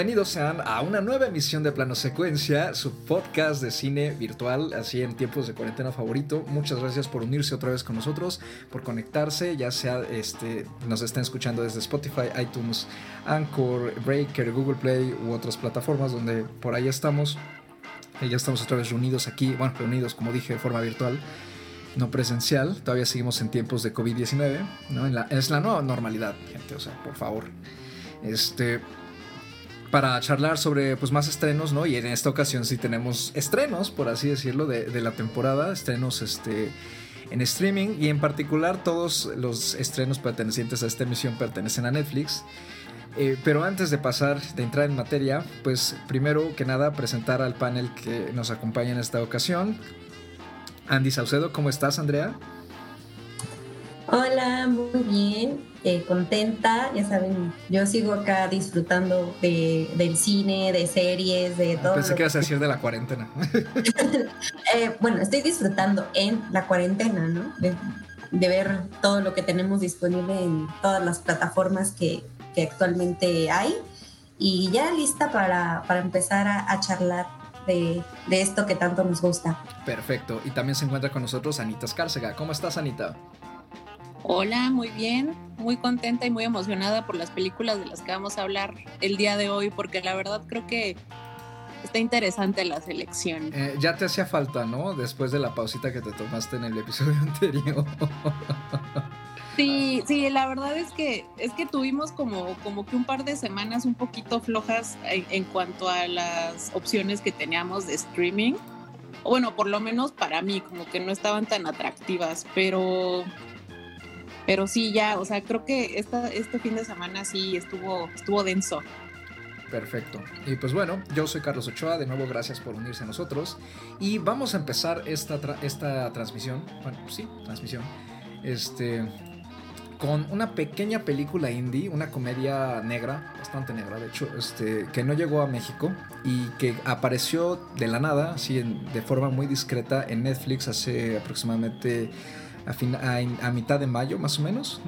bienvenidos sean a una nueva emisión de Plano Secuencia, su podcast de cine virtual, así en tiempos de cuarentena favorito. Muchas gracias por unirse otra vez con nosotros, por conectarse, ya sea este, nos estén escuchando desde Spotify, iTunes, Anchor, Breaker, Google Play u otras plataformas donde por ahí estamos. Ya estamos otra vez reunidos aquí, bueno, reunidos como dije de forma virtual no presencial. Todavía seguimos en tiempos de COVID-19, ¿no? es la nueva normalidad, gente, o sea, por favor. Este, para charlar sobre pues, más estrenos, ¿no? Y en esta ocasión sí tenemos estrenos, por así decirlo, de, la temporada, estrenos este, en streaming y en particular todos los estrenos pertenecientes a esta emisión pertenecen a Netflix. Eh, pero antes de pasar, de entrar en materia, pues primero que nada presentar al panel que nos acompaña en esta ocasión. Andy Saucedo, ¿cómo estás, Andrea? Hola, muy bien, eh, contenta, ya saben, yo sigo acá disfrutando de, del cine, de series, de ah, todo. Pensé que ibas a decir de la cuarentena. Eh, bueno, estoy disfrutando en la cuarentena, ¿no? De, ver todo lo que tenemos disponible en todas las plataformas que, que actualmente hay y ya lista para, para empezar a, a charlar de, de, esto que tanto nos gusta. Perfecto. Y también se encuentra con nosotros Anita Escárcega. ¿Cómo estás, Anita? Hola, muy bien, muy contenta y muy emocionada por las películas de las que vamos a hablar el día de hoy, porque la verdad creo que está interesante la selección. Eh, ya te hacía falta, ¿no? Después de la pausita que te tomaste en el episodio anterior. Sí, sí, la verdad es que es que tuvimos como, como que un par de semanas un poquito flojas en, en cuanto a las opciones que teníamos de streaming. Bueno, por lo menos para mí, como que no estaban tan atractivas, pero pero sí, ya, o sea, creo que esta, este fin de semana sí estuvo, estuvo denso. Perfecto. Y pues bueno, yo soy Carlos Ochoa, de nuevo gracias por unirse a nosotros. Y vamos a empezar esta, esta transmisión, bueno, sí, transmisión, este, con una pequeña película indie, una comedia negra, bastante negra de hecho, este, que no llegó a México y que apareció de la nada, así de forma muy discreta en Netflix hace aproximadamente a, mitad de mayo más o menos,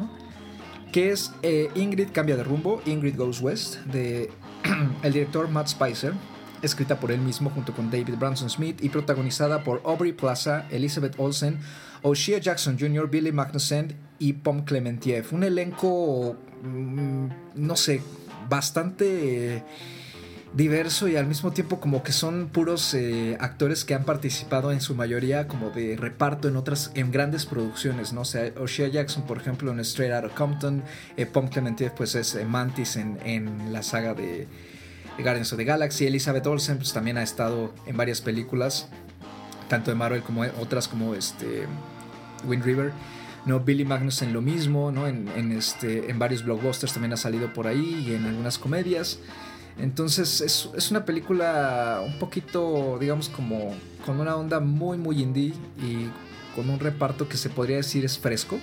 que es eh, Ingrid cambia de rumbo, Ingrid Goes West, de el director Matt Spicer, escrita por él mismo junto con David Branson Smith y protagonizada por Aubrey Plaza, Elizabeth Olsen, O'Shea Jackson Jr., Billy Magnussen y Pom Clementiev. Un elenco, mm, no sé, bastante diverso y al mismo tiempo como que son puros eh, actores que han participado en su mayoría como de reparto en otras, en grandes producciones, ¿no? O sea, O'Shea Jackson, por ejemplo, en Straight Outta Compton, eh, Pom Clementiev, pues es eh, Mantis en, en, la saga de, Guardians of the Galaxy, Elizabeth Olsen, pues también ha estado en varias películas, tanto de Marvel como otras como este Wind River. ¿no? Billy Magnussen lo mismo, ¿no? En, este, en varios blockbusters también ha salido por ahí y en algunas comedias. Entonces es, una película un poquito, digamos, como con una onda muy, muy indie y con un reparto que se podría decir es fresco.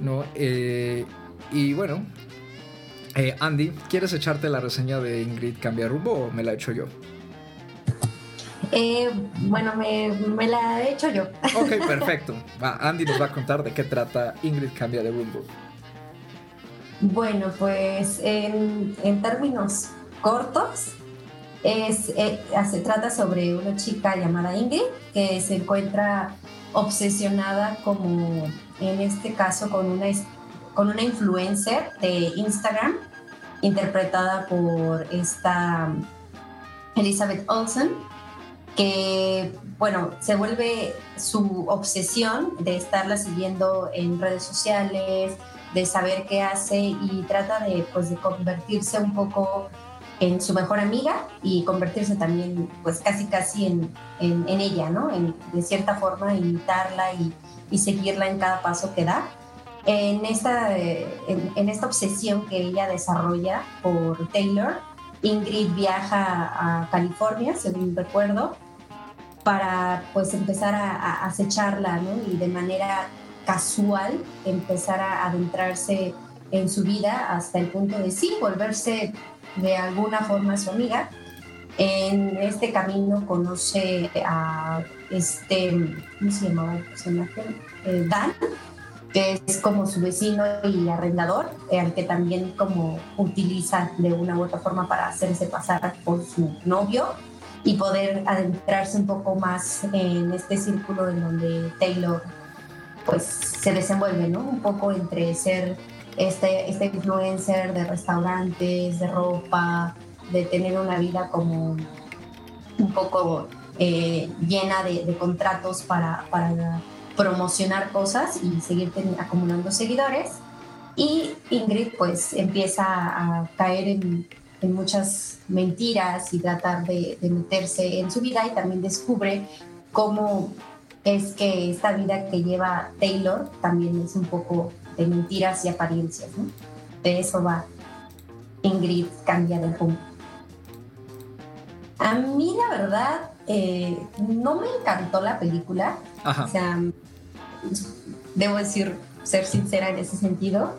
¿no? Eh, y bueno, eh, Andy, ¿quieres echarte la reseña de Ingrid Cambia Rumbo o me la echo yo? Eh, bueno, me, la he hecho yo. Ok, perfecto. Andy nos va a contar de qué trata Ingrid Cambia de Rumbo. Bueno, pues en, términos cortos, es, eh, se trata sobre una chica llamada Ingrid que se encuentra obsesionada como en este caso con una, con una influencer de Instagram interpretada por esta Elizabeth Olsen que bueno se vuelve su obsesión de estarla siguiendo en redes sociales de saber qué hace y trata de, pues, de convertirse un poco en su mejor amiga y convertirse también pues casi casi en, en, ella, ¿no? En, de cierta forma imitarla y, y, seguirla en cada paso que da. En esta, en, esta obsesión que ella desarrolla por Taylor, Ingrid viaja a California, según recuerdo, para pues empezar a, a acecharla, ¿no? Y de manera casual empezar a adentrarse en su vida hasta el punto de sí, volverse de alguna forma su amiga. En este camino conoce a este, ¿cómo se llamaba el personaje? Eh, Dan, que es como su vecino y arrendador, eh, al que también como utiliza de una u otra forma para hacerse pasar por su novio y poder adentrarse un poco más en este círculo en donde Taylor pues se desenvuelve, ¿no? Un poco entre ser este, este influencer de restaurantes, de ropa, de tener una vida como un poco eh, llena de, contratos para, para, promocionar cosas y seguir acumulando seguidores. Y Ingrid pues empieza a caer en, en muchas mentiras y tratar de, de, meterse en su vida y también descubre cómo es que esta vida que lleva Taylor también es un poco de mentiras y apariencias. ¿no? De eso va Ingrid cambia de rumbo. A mí la verdad eh, no me encantó la película. O sea, debo decir, ser sincera en ese sentido.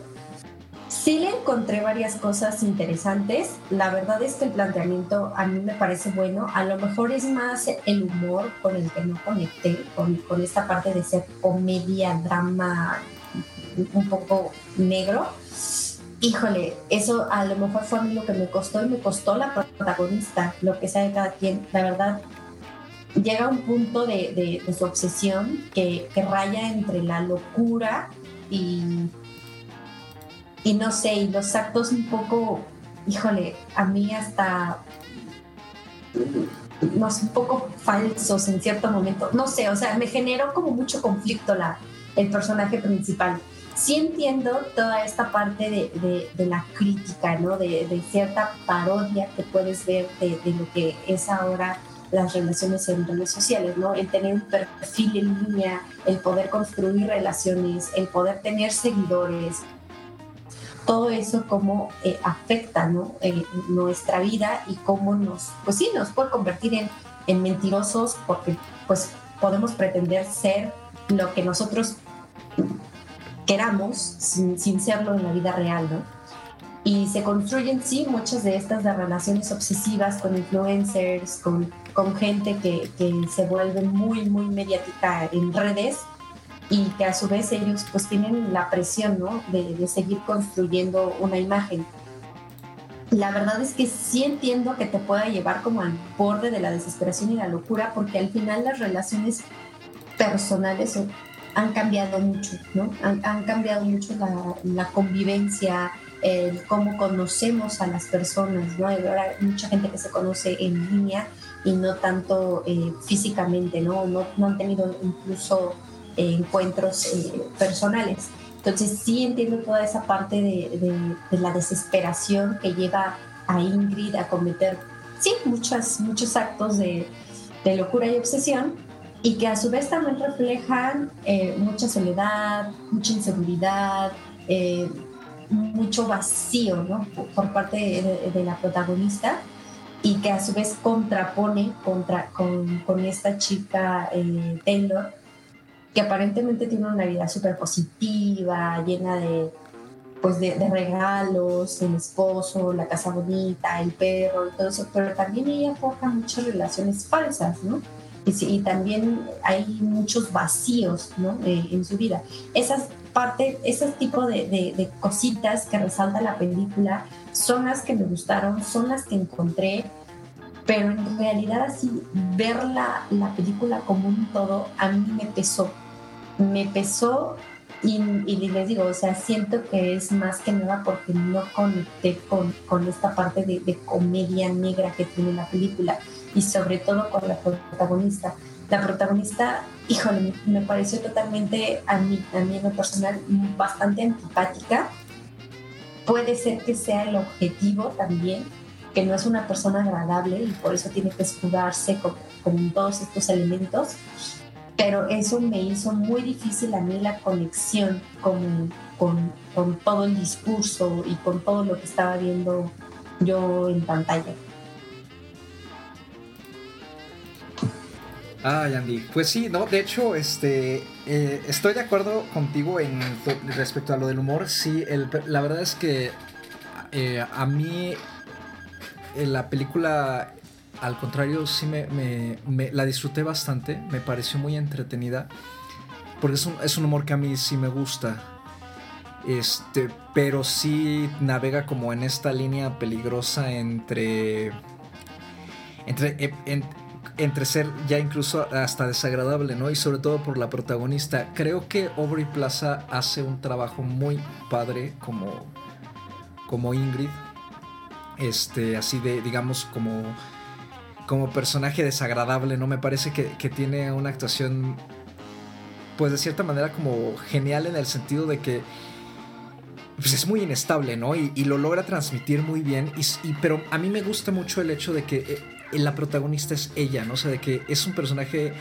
Sí le encontré varias cosas interesantes. La verdad es que el planteamiento a mí me parece bueno. A lo mejor es más el humor con el que no conecté, con, esta parte de ser comedia, drama, un poco negro. Híjole, eso a lo mejor fue a mí lo que me costó y me costó la protagonista, lo que sea de cada quien. La verdad, llega a un punto de, su obsesión que, raya entre la locura y, y no sé, y los actos un poco, híjole, a mí hasta sé, un poco falsos en cierto momento. No sé, o sea, me generó como mucho conflicto la, el personaje principal. Sí entiendo toda esta parte de, de, la crítica, ¿no? De, de, cierta parodia que puedes ver de, lo que es ahora las relaciones en redes sociales, ¿no? El tener un perfil en línea, el poder construir relaciones, el poder tener seguidores, todo eso cómo eh, afecta ¿no? Eh, nuestra vida y cómo nos, pues sí, nos puede convertir en, en mentirosos porque pues podemos pretender ser lo que nosotros queramos sin, serlo en la vida real, y se construyen, sí, muchas de estas relaciones obsesivas con influencers, con, con gente que, que, se vuelve muy, muy mediática en redes y que a su vez ellos pues tienen la presión, ¿no? De, de seguir construyendo una imagen. La verdad es que sí entiendo que te pueda llevar como al borde de la desesperación y la locura, porque al final las relaciones personales han cambiado mucho, ¿no? Han, han cambiado mucho la, la convivencia, el cómo conocemos a las personas, ¿no? Hay mucha gente que se conoce en línea y no tanto eh, físicamente, ¿no? ¿no? ¿no? han tenido incluso eh, encuentros eh, personales. Entonces sí entiendo toda esa parte de, la desesperación que lleva a Ingrid a cometer, sí, muchas, muchos actos de, locura y obsesión, y que a su vez también reflejan mucha soledad, mucha inseguridad, mucho vacío ¿no? por parte de, la protagonista y que a su vez contrapone contra, con, con esta chica eh, Taylor, que aparentemente tiene una vida súper positiva, llena de, pues de, regalos, el esposo, la casa bonita, el perro y todo eso, pero también ella forja muchas relaciones falsas, ¿no? Y, y también hay muchos vacíos, ¿no? Eh, en su vida. Esas parte, ese tipo de, de, cositas que resalta la película son las que me gustaron, son las que encontré, pero en realidad así ver la, la película como un todo a mí me pesó, me pesó y, les digo, o sea, siento que es más que nada porque no conecté con, con esta parte de, de comedia negra que tiene la película y sobre todo con la protagonista. La protagonista híjole, me pareció totalmente a mí, a mí en lo personal bastante antipática. Puede ser que sea el objetivo también, que no es una persona agradable y por eso tiene que escudarse con, con todos estos elementos, pero eso me hizo muy difícil a mí la conexión con, con, con todo el discurso y con todo lo que estaba viendo yo en pantalla. Ah, Andy. Pues sí, no, de hecho, este, eh, estoy de acuerdo contigo en respecto a lo del humor. Sí, el, la verdad es que eh, a mí eh, la película, al contrario, sí me, la disfruté bastante. Me pareció muy entretenida. porque es un, es un humor que a mí sí me gusta. Este, pero sí navega como en esta línea peligrosa entre. Entre, entre ser ya incluso hasta desagradable, ¿no? Y sobre todo por la protagonista. Creo que Aubrey Plaza hace un trabajo muy padre como, como Ingrid. Este, así de, digamos, como, como personaje desagradable, ¿no? Me parece que, que tiene una actuación, pues de cierta manera como genial en el sentido de que pues es muy inestable, ¿no? Y, lo logra transmitir muy bien. Y, pero a mí me gusta mucho el hecho de que eh, la protagonista es ella, ¿no? O sea, de que es un personaje,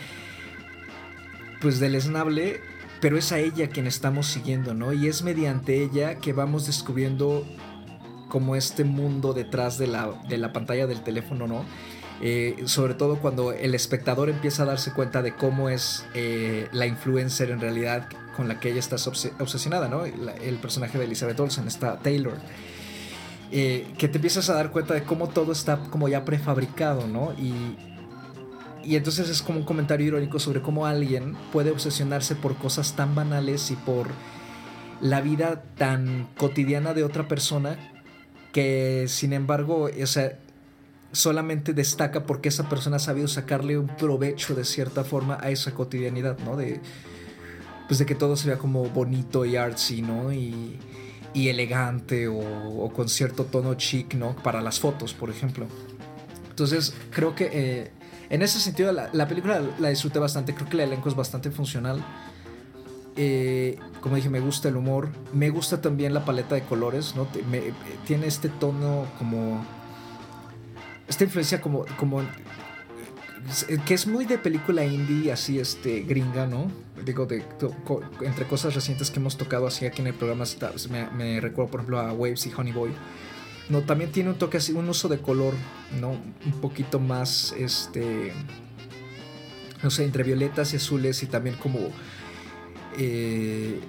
pues deleznable, pero es a ella quien estamos siguiendo, ¿no? Y es mediante ella que vamos descubriendo como este mundo detrás de la, de la pantalla del teléfono, ¿no? Eh, sobre todo cuando el espectador empieza a darse cuenta de cómo es eh, la influencer en realidad con la que ella está obsesionada, ¿no? el personaje de Elizabeth Olsen, está Taylor. Eh, que te empiezas a dar cuenta de cómo todo está como ya prefabricado, ¿no? Y, y entonces es como un comentario irónico sobre cómo alguien puede obsesionarse por cosas tan banales y por la vida tan cotidiana de otra persona que sin embargo, o sea, solamente destaca porque esa persona ha sabido sacarle un provecho de cierta forma a esa cotidianidad, ¿no? De, pues de que todo se vea como bonito y artsy, ¿no? Y, y elegante o, con cierto tono chic, ¿no? Para las fotos, por ejemplo. Entonces, creo que eh, en ese sentido la, película la disfruté bastante, creo que el elenco es bastante funcional. Eh, como dije, me gusta el humor, me gusta también la paleta de colores, ¿no? tiene este tono como esta influencia como, como que es muy de película indie, así este gringa, ¿no? Digo, de, entre cosas recientes que hemos tocado así aquí en el programa, me, recuerdo por ejemplo a Waves y Honey Boy. No, también tiene un toque así, un uso de color, ¿no? Un poquito más, este, no sé, entre violetas y azules y también como, eh,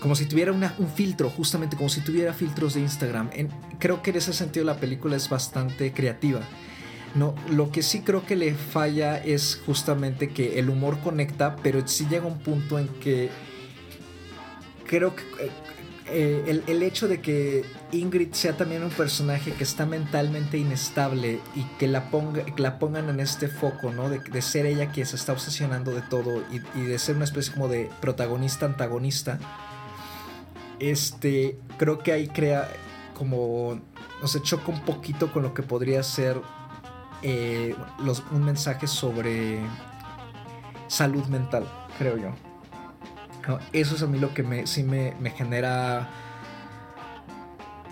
como si tuviera un filtro, justamente como si tuviera filtros de Instagram. creo que en ese sentido la película es bastante creativa. No, lo que sí creo que le falla es justamente que el humor conecta, pero sí llega un punto en que creo que eh, eh, el, hecho de que Ingrid sea también un personaje que está mentalmente inestable y que la, ponga, la pongan en este foco, ¿no? De, ser ella quien se está obsesionando de todo y, y, de ser una especie como de protagonista antagonista, este, creo que ahí crea como, no sé, choca un poquito con lo que podría ser eh, un mensaje sobre salud mental, creo yo. eso es a mí lo que me, sí me, genera,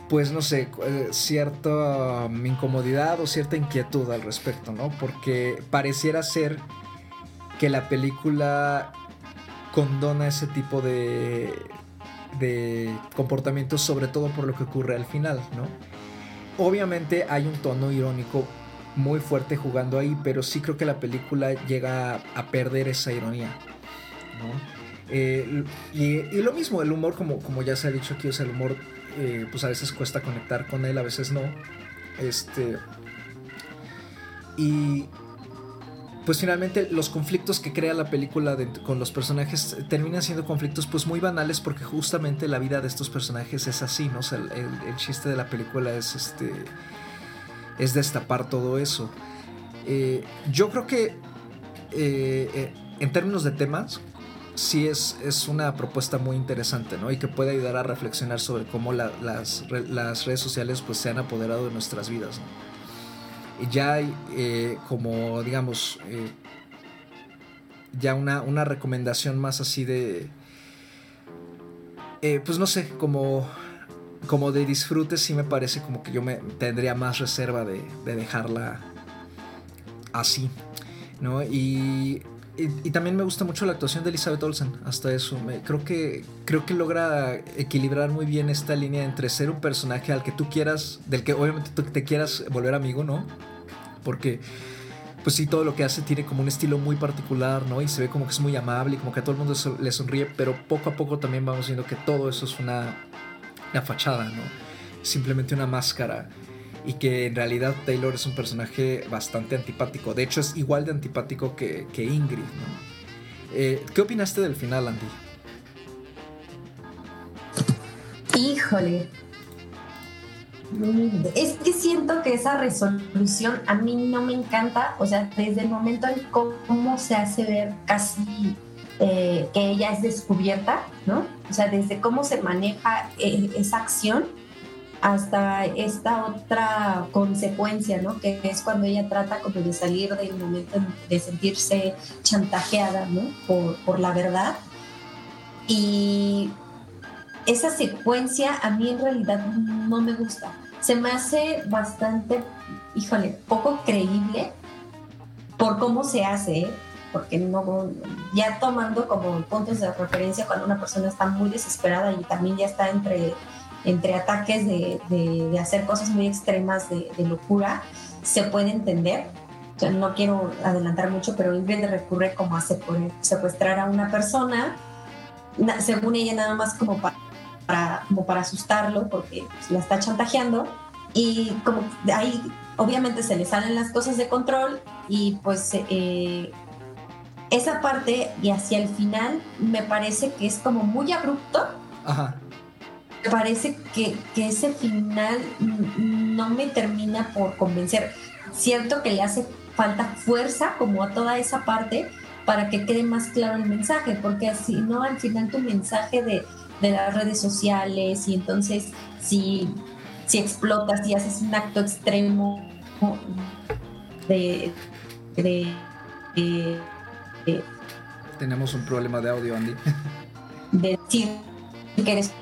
pues no sé, eh, cierta um, incomodidad o cierta inquietud al respecto, ¿no? Porque pareciera ser que la película condona ese tipo de, de comportamientos, sobre todo por lo que ocurre al final, ¿no? Obviamente hay un tono irónico muy fuerte jugando ahí, pero sí creo que la película llega a perder esa ironía. Eh, y, lo mismo, el humor, como, como ya se ha dicho aquí, o sea, el humor, eh, pues a veces cuesta conectar con él, a veces no. Este. Y. Pues finalmente los conflictos que crea la película con los personajes terminan siendo conflictos pues muy banales porque justamente la vida de estos personajes es así, ¿no? O sea, el, chiste de la película es este es destapar todo eso. Eh, yo creo que eh, eh, en términos de temas, sí es, es, una propuesta muy interesante, ¿no? Y que puede ayudar a reflexionar sobre cómo las, redes sociales pues, se han apoderado de nuestras vidas. Ya hay como, digamos, ya una, una, recomendación más así de, pues no sé, como como de disfrute sí me parece como que yo me tendría más reserva de, dejarla así, ¿no? Y, y, también me gusta mucho la actuación de Elizabeth Olsen, hasta eso. Me, creo, que, creo que logra equilibrar muy bien esta línea entre ser un personaje al que tú quieras, del que obviamente tú te quieras volver amigo, ¿no? Porque pues sí, todo lo que hace tiene como un estilo muy particular, ¿no? Y se ve como que es muy amable y como que a todo el mundo le sonríe, pero poco a poco también vamos viendo que todo eso es una una fachada, ¿no? Simplemente una máscara. Y que en realidad Taylor es un personaje bastante antipático. De hecho, es igual de antipático que, Ingrid, ¿no? Eh, ¿Qué opinaste del final, Andy? Híjole. Es que siento que esa resolución a mí no me encanta, o sea, desde el momento en cómo se hace ver casi eh, que ella es descubierta, ¿no? O sea, desde cómo se maneja eh, esa acción hasta esta otra consecuencia, ¿no? Que es cuando ella trata como de salir del momento de sentirse chantajeada, ¿no? Por, la verdad. Y esa secuencia a mí en realidad no me gusta. Se me hace bastante, híjole, poco creíble por cómo se hace, ¿eh? porque no, ya tomando como puntos de referencia cuando una persona está muy desesperada y también ya está entre, entre ataques de, de, hacer cosas muy extremas de, de, locura, se puede entender. No quiero adelantar mucho, pero Ingrid recurre como a secuestrar a una persona, según ella nada más como para para, como para asustarlo porque pues, la está chantajeando y como de ahí obviamente se le salen las cosas de control y pues eh, esa parte y hacia el final me parece que es como muy abrupto. Ajá. Me parece que, que ese final no me termina por convencer. Cierto que le hace falta fuerza como a toda esa parte para que quede más claro el mensaje, porque si no, al final tu mensaje de de las redes sociales y entonces si, si explotas y haces un acto extremo de, tenemos un problema de audio Andy de decir que eres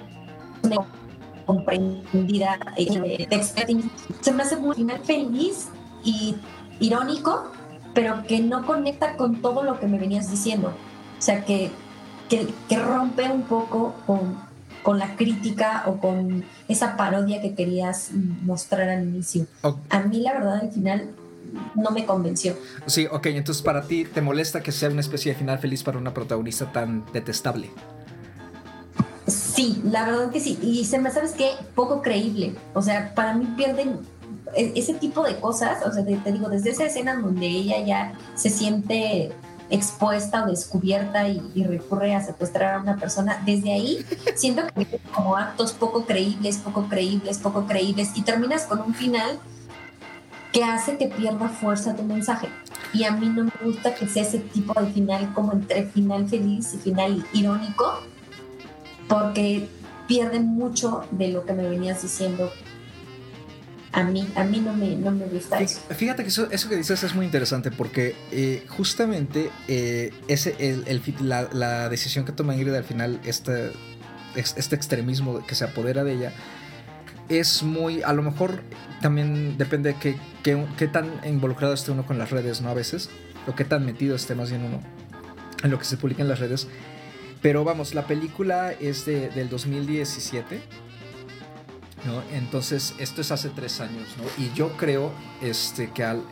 comprendida eh, se me hace muy final feliz y irónico pero que no conecta con todo lo que me venías diciendo o sea que que, rompe un poco con, con, la crítica o con esa parodia que querías mostrar al inicio. A mí la verdad al final no me convenció. Sí, ok, entonces para ti te molesta que sea una especie de final feliz para una protagonista tan detestable. Sí, la verdad que sí. Y se me, ¿sabes qué? Poco creíble. O sea, para mí pierden e, ese tipo de cosas. O sea, te, digo, desde esa escena donde ella ya se siente expuesta o descubierta y, recurre a secuestrar a una persona, desde ahí siento que como actos poco creíbles, poco creíbles, poco creíbles y terminas con un final que hace que pierda fuerza tu mensaje. Y a mí no me gusta que sea ese tipo de final como entre final feliz y final irónico, porque pierde mucho de lo que me venías diciendo a mí, a mí no me, no me gusta eso. Fíjate que eso, que dices es muy interesante porque eh, justamente eh, ese, el, la, decisión que toma Ingrid al final, este, este extremismo que se apodera de ella, es muy, a lo mejor también depende de qué, qué, tan involucrado esté uno con las redes, ¿no? A veces, o qué tan metido esté más bien uno en lo que se publica en las redes. Pero vamos, la película es de, del 2017 entonces, esto es hace tres años, Y yo creo este, que, al,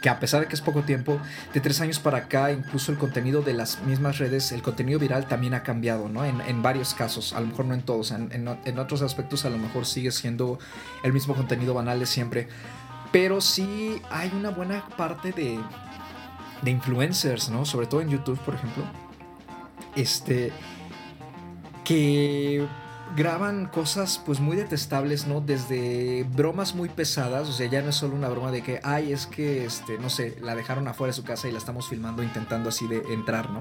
que a pesar de que es poco tiempo, de tres años para acá, incluso el contenido de las mismas redes, el contenido viral también ha cambiado, ¿no? En, varios casos, a lo mejor no en todos, en, otros aspectos a lo mejor sigue siendo el mismo contenido banal de siempre, pero sí hay una buena parte de, de influencers, ¿no? Sobre todo en YouTube, por ejemplo, este, que graban cosas pues muy detestables, ¿no? Desde bromas muy pesadas, o sea, ya no es solo una broma de que, ay, es que, este, no sé, la dejaron afuera de su casa y la estamos filmando intentando así de entrar, ¿no?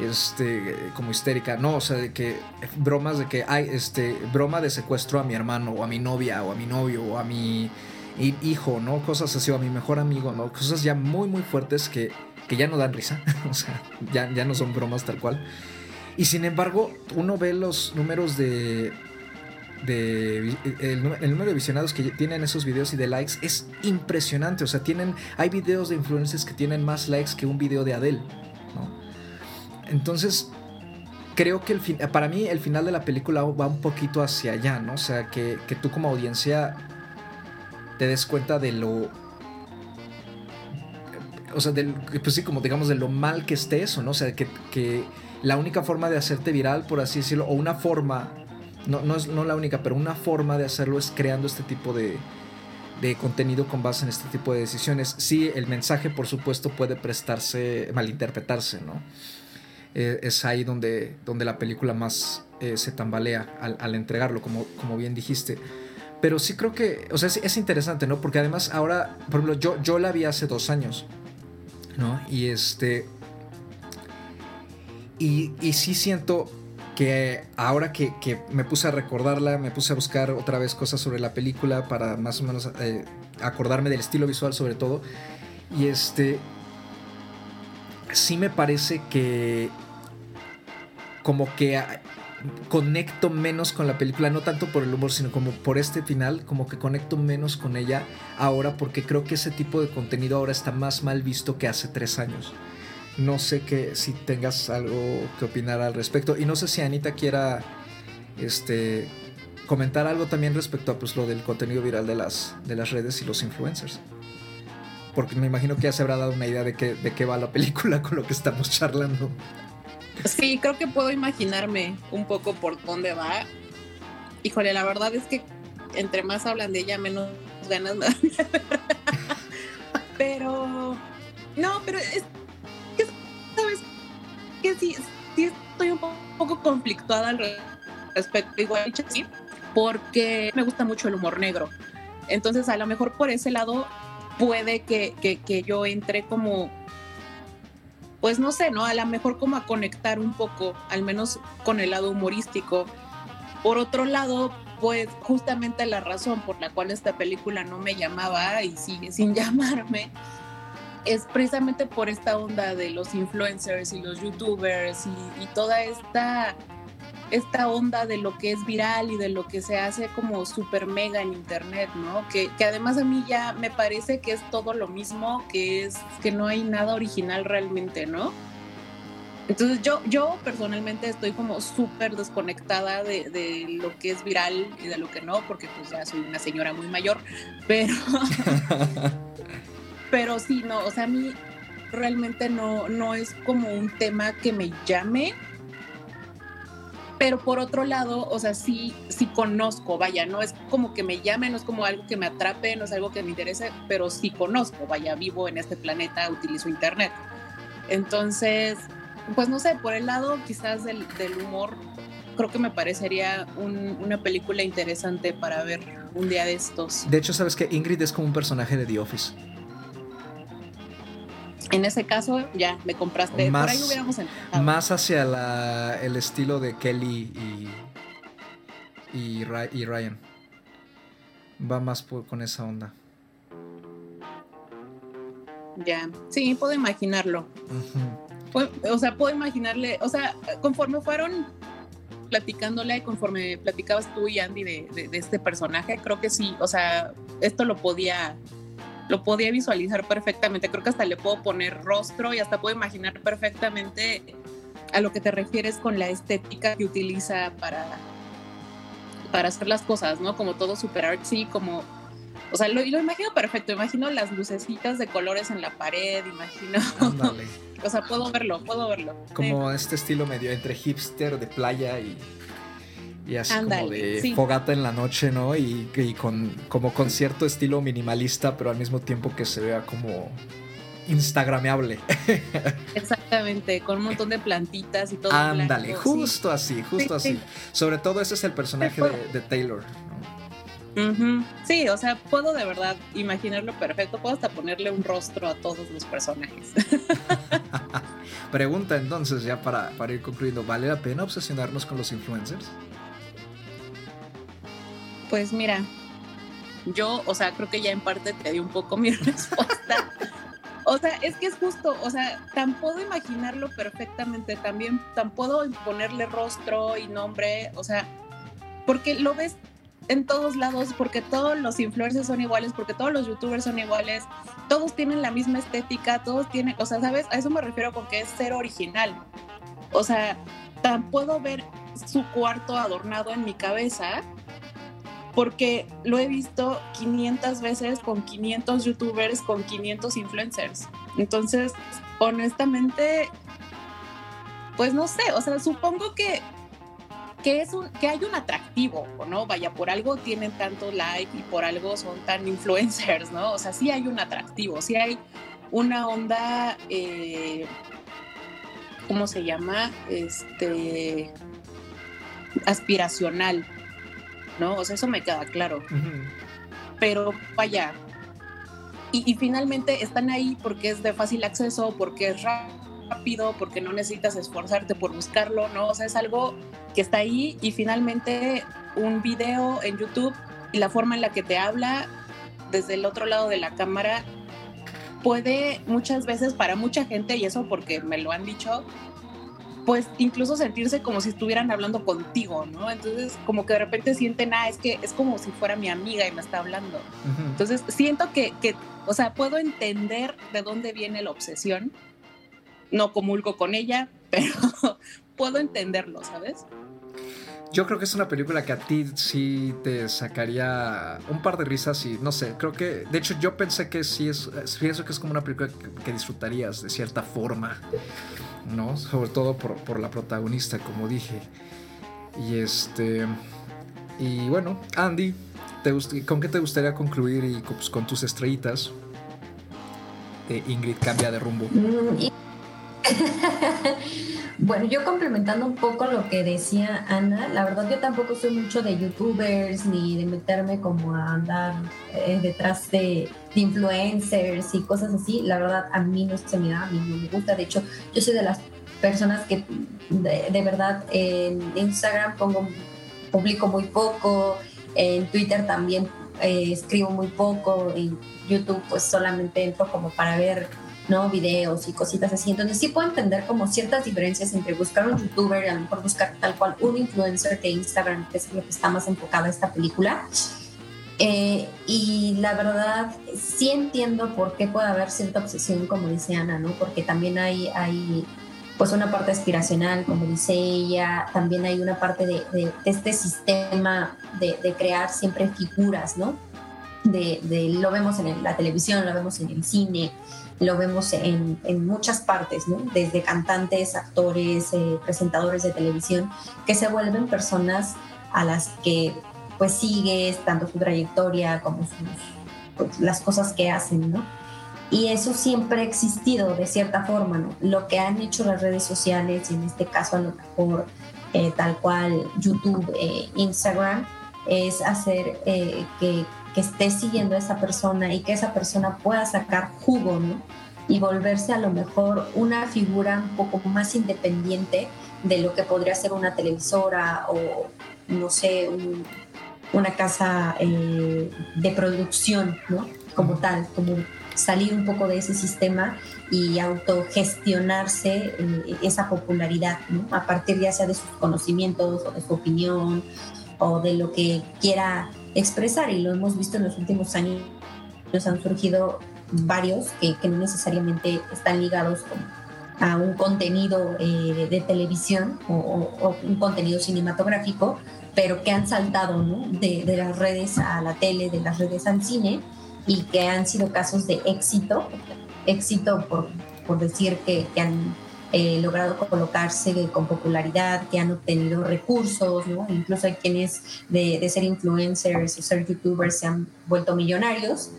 Este, como histérica, no, o sea, de que bromas de que, ay, este, broma de secuestro a mi hermano, o a mi novia, o a mi novio, o a mi hijo, ¿no? Cosas así, o a mi mejor amigo, ¿no? Cosas ya muy, muy fuertes que, que ya no dan risa, o sea, ya, ya no son bromas tal cual. Y sin embargo, uno ve los números de. de el, número de visionados que tienen esos videos y de likes es impresionante. O sea, tienen. Hay videos de influencers que tienen más likes que un video de Adele. ¿no? Entonces. Creo que el fin, para mí el final de la película va un poquito hacia allá, ¿no? O sea, que, que tú como audiencia te des cuenta de lo o sea, del, pues sí, como digamos, de lo mal que esté eso, ¿no? O sea, que, que la única forma de hacerte viral, por así decirlo, o una forma, no, no es no la única, pero una forma de hacerlo es creando este tipo de, de contenido con base en este tipo de decisiones. Sí, el mensaje, por supuesto, puede prestarse, malinterpretarse, ¿no? eh, es ahí donde, donde la película más eh, se tambalea al, entregarlo, como, como bien dijiste. Pero sí creo que, o sea, es, interesante, ¿no? Porque además ahora, por ejemplo, yo, yo la vi hace dos años, ¿no? Y este... Y, y sí siento que ahora que, me puse a recordarla, me puse a buscar otra vez cosas sobre la película para más o menos eh, acordarme del estilo visual sobre todo. Y este, sí me parece que como que conecto menos con la película, no tanto por el humor, sino como por este final, como que conecto menos con ella ahora porque creo que ese tipo de contenido ahora está más mal visto que hace tres años. No sé que, si tengas algo que opinar al respecto. Y no sé si Anita quiera este, comentar algo también respecto a pues, lo del contenido viral de las, de las redes y los influencers. Porque me imagino que ya se habrá dado una idea de, qué, de qué va la película con lo que estamos charlando. Sí, creo que puedo imaginarme un poco por dónde va. Híjole, la verdad es que entre más hablan de ella, menos ganas me pero, no, pero es, ¿sabes? Que sí, sí estoy un poco conflictuada al respecto, igual sí, porque me gusta mucho el humor negro. Entonces, a lo mejor por ese lado puede que, que, yo entre como, pues no sé, ¿no? A lo mejor como a conectar un poco, al menos con el lado humorístico. Por otro lado, pues justamente la razón por la cual esta película no me llamaba y sigue sin llamarme es precisamente por esta onda de los influencers y los youtubers y, toda esta, esta onda de lo que es viral y de lo que se hace como súper mega en internet, ¿no? Que, además a mí ya me parece que es todo lo mismo, que es que no hay nada original realmente, ¿no? Entonces yo, yo personalmente estoy como súper desconectada de, de, lo que es viral y de lo que no, porque pues ya soy una señora muy mayor, pero... Pero sí, no, o sea, a mí realmente no, no es como un tema que me llame. Pero por otro lado, o sea, sí, sí conozco, vaya, no es como que me llame, no es como algo que me atrape, no es algo que me interese, pero sí conozco, vaya, vivo en este planeta, utilizo internet. Entonces, pues no sé, por el lado quizás del, humor, creo que me parecería una película interesante para ver un día de estos. De hecho, sabes que Ingrid es como un personaje de The Office. En ese caso, ya me compraste. Más, por ahí hubiéramos Más hacia el estilo de Kelly y, y, Ryan. Va más con esa onda. Ya, sí, puedo imaginarlo. o sea, puedo imaginarle, o sea, conforme fueron platicándole, conforme platicabas tú y Andy de este personaje, creo que sí, o sea, esto lo podía lo podía visualizar perfectamente. Creo que hasta le puedo poner rostro y hasta puedo imaginar perfectamente a lo que te refieres con la estética que utiliza para, para hacer las cosas, ¿no? Como todo super artsy, como... O sea, lo, lo imagino perfecto, imagino las lucecitas de colores en la pared, imagino... o sea, puedo verlo, puedo verlo. Como este estilo medio entre hipster de playa y y así como de fogata en la noche, ¿no? Y, con como con cierto estilo minimalista, pero al mismo tiempo que se vea como instagrameable. Exactamente, con un montón de plantitas y todo. Ándale, justo así, justo así. Sobre todo ese es el personaje de, Taylor. Sí, o sea, puedo de verdad imaginarlo perfecto, puedo hasta ponerle un rostro a todos los personajes. Pregunta entonces, ya para, para ir concluyendo, ¿vale la pena obsesionarnos con los influencers? Pues mira, yo, o sea, creo que ya en parte te di un poco mi respuesta. O sea, es que es justo, o sea, tan puedo imaginarlo perfectamente, también tan puedo ponerle rostro y nombre, o sea, porque lo ves en todos lados, porque todos los influencers son iguales, porque todos los youtubers son iguales, todos tienen la misma estética, todos tienen, o sea, ¿sabes? A eso me refiero con que es ser original. O sea, tan puedo ver su cuarto adornado en mi cabeza porque lo he visto 500 veces con 500 youtubers, con 500 influencers. Entonces, honestamente, pues no sé, o sea, supongo que, que, hay un atractivo, ¿no? Vaya, por algo tienen tanto like y por algo son tan influencers, ¿no? O sea, sí hay un atractivo, sí hay una onda... Eh, ¿cómo se llama? Este, aspiracional, ¿no? O sea, eso me queda claro. Pero vaya, y, y, finalmente están ahí porque es de fácil acceso, porque es rápido, porque no necesitas esforzarte por buscarlo, ¿no? O sea, es algo que está ahí y finalmente un video en YouTube y la forma en la que te habla desde el otro lado de la cámara puede muchas veces para mucha gente, y eso porque me lo han dicho, pues incluso sentirse como si estuvieran hablando contigo, ¿no? Entonces, como que de repente sienten, ah, es que es como si fuera mi amiga y me está hablando. Entonces, siento que, que, o sea, puedo entender de dónde viene la obsesión. No comulgo con ella, pero puedo entenderlo, ¿sabes? Yo creo que es una película que a ti sí te sacaría un par de risas y no sé, creo que, de hecho yo pensé que sí es, pienso que es como una película que, disfrutarías de cierta forma, ¿no? Sobre todo por, la protagonista, como dije. Y este, y bueno, Andy, ¿te, ¿con qué te gustaría concluir y pues, con tus estrellitas? Ingrid cambia de rumbo. Bueno, yo complementando un poco lo que decía Ana, la verdad yo tampoco soy mucho de youtubers ni de meterme como a andar eh, detrás de, influencers y cosas así. La verdad a mí no se me da, a no me gusta. De hecho, yo soy de las personas que de, verdad en Instagram pongo, publico muy poco, en Twitter también eh, escribo muy poco, en YouTube pues solamente entro como para ver ¿no? Videos y cositas así. Entonces sí puedo entender como ciertas diferencias entre buscar un youtuber y a lo mejor buscar tal cual un influencer de Instagram, que es lo que está más enfocada esta película. Eh, y la verdad, sí entiendo por qué puede haber cierta obsesión, como dice Ana, ¿no? Porque también hay, hay pues una parte aspiracional, como dice ella, también hay una parte de, este sistema de, de, crear siempre figuras, ¿no? De, lo vemos en la televisión, lo vemos en el cine, lo vemos en, en muchas partes, ¿no? desde cantantes, actores, eh, presentadores de televisión, que se vuelven personas a las que pues sigues tanto su trayectoria como sus, pues, las cosas que hacen, ¿no? Y eso siempre ha existido de cierta forma, ¿no? Lo que han hecho las redes sociales, y en este caso a lo mejor eh, tal cual YouTube, eh, Instagram, es hacer que que esté siguiendo a esa persona y que esa persona pueda sacar jugo, ¿no? Y volverse a lo mejor una figura un poco más independiente de lo que podría ser una televisora o, no sé, una casa eh, de producción, ¿no? Como tal, como salir un poco de ese sistema y autogestionarse eh, esa popularidad, ¿no? A partir ya sea de sus conocimientos o de su opinión o de lo que quiera expresar y lo hemos visto en los últimos años, nos han surgido varios que, no necesariamente están ligados a un contenido eh, de televisión o, un contenido cinematográfico, pero que han saltado de, las redes a la tele, de las redes al cine y que han sido casos de éxito, éxito por, por decir que, que han eh, logrado colocarse con popularidad, que han obtenido recursos, ¿no? Incluso hay quienes de, ser influencers o ser youtubers se han vuelto millonarios.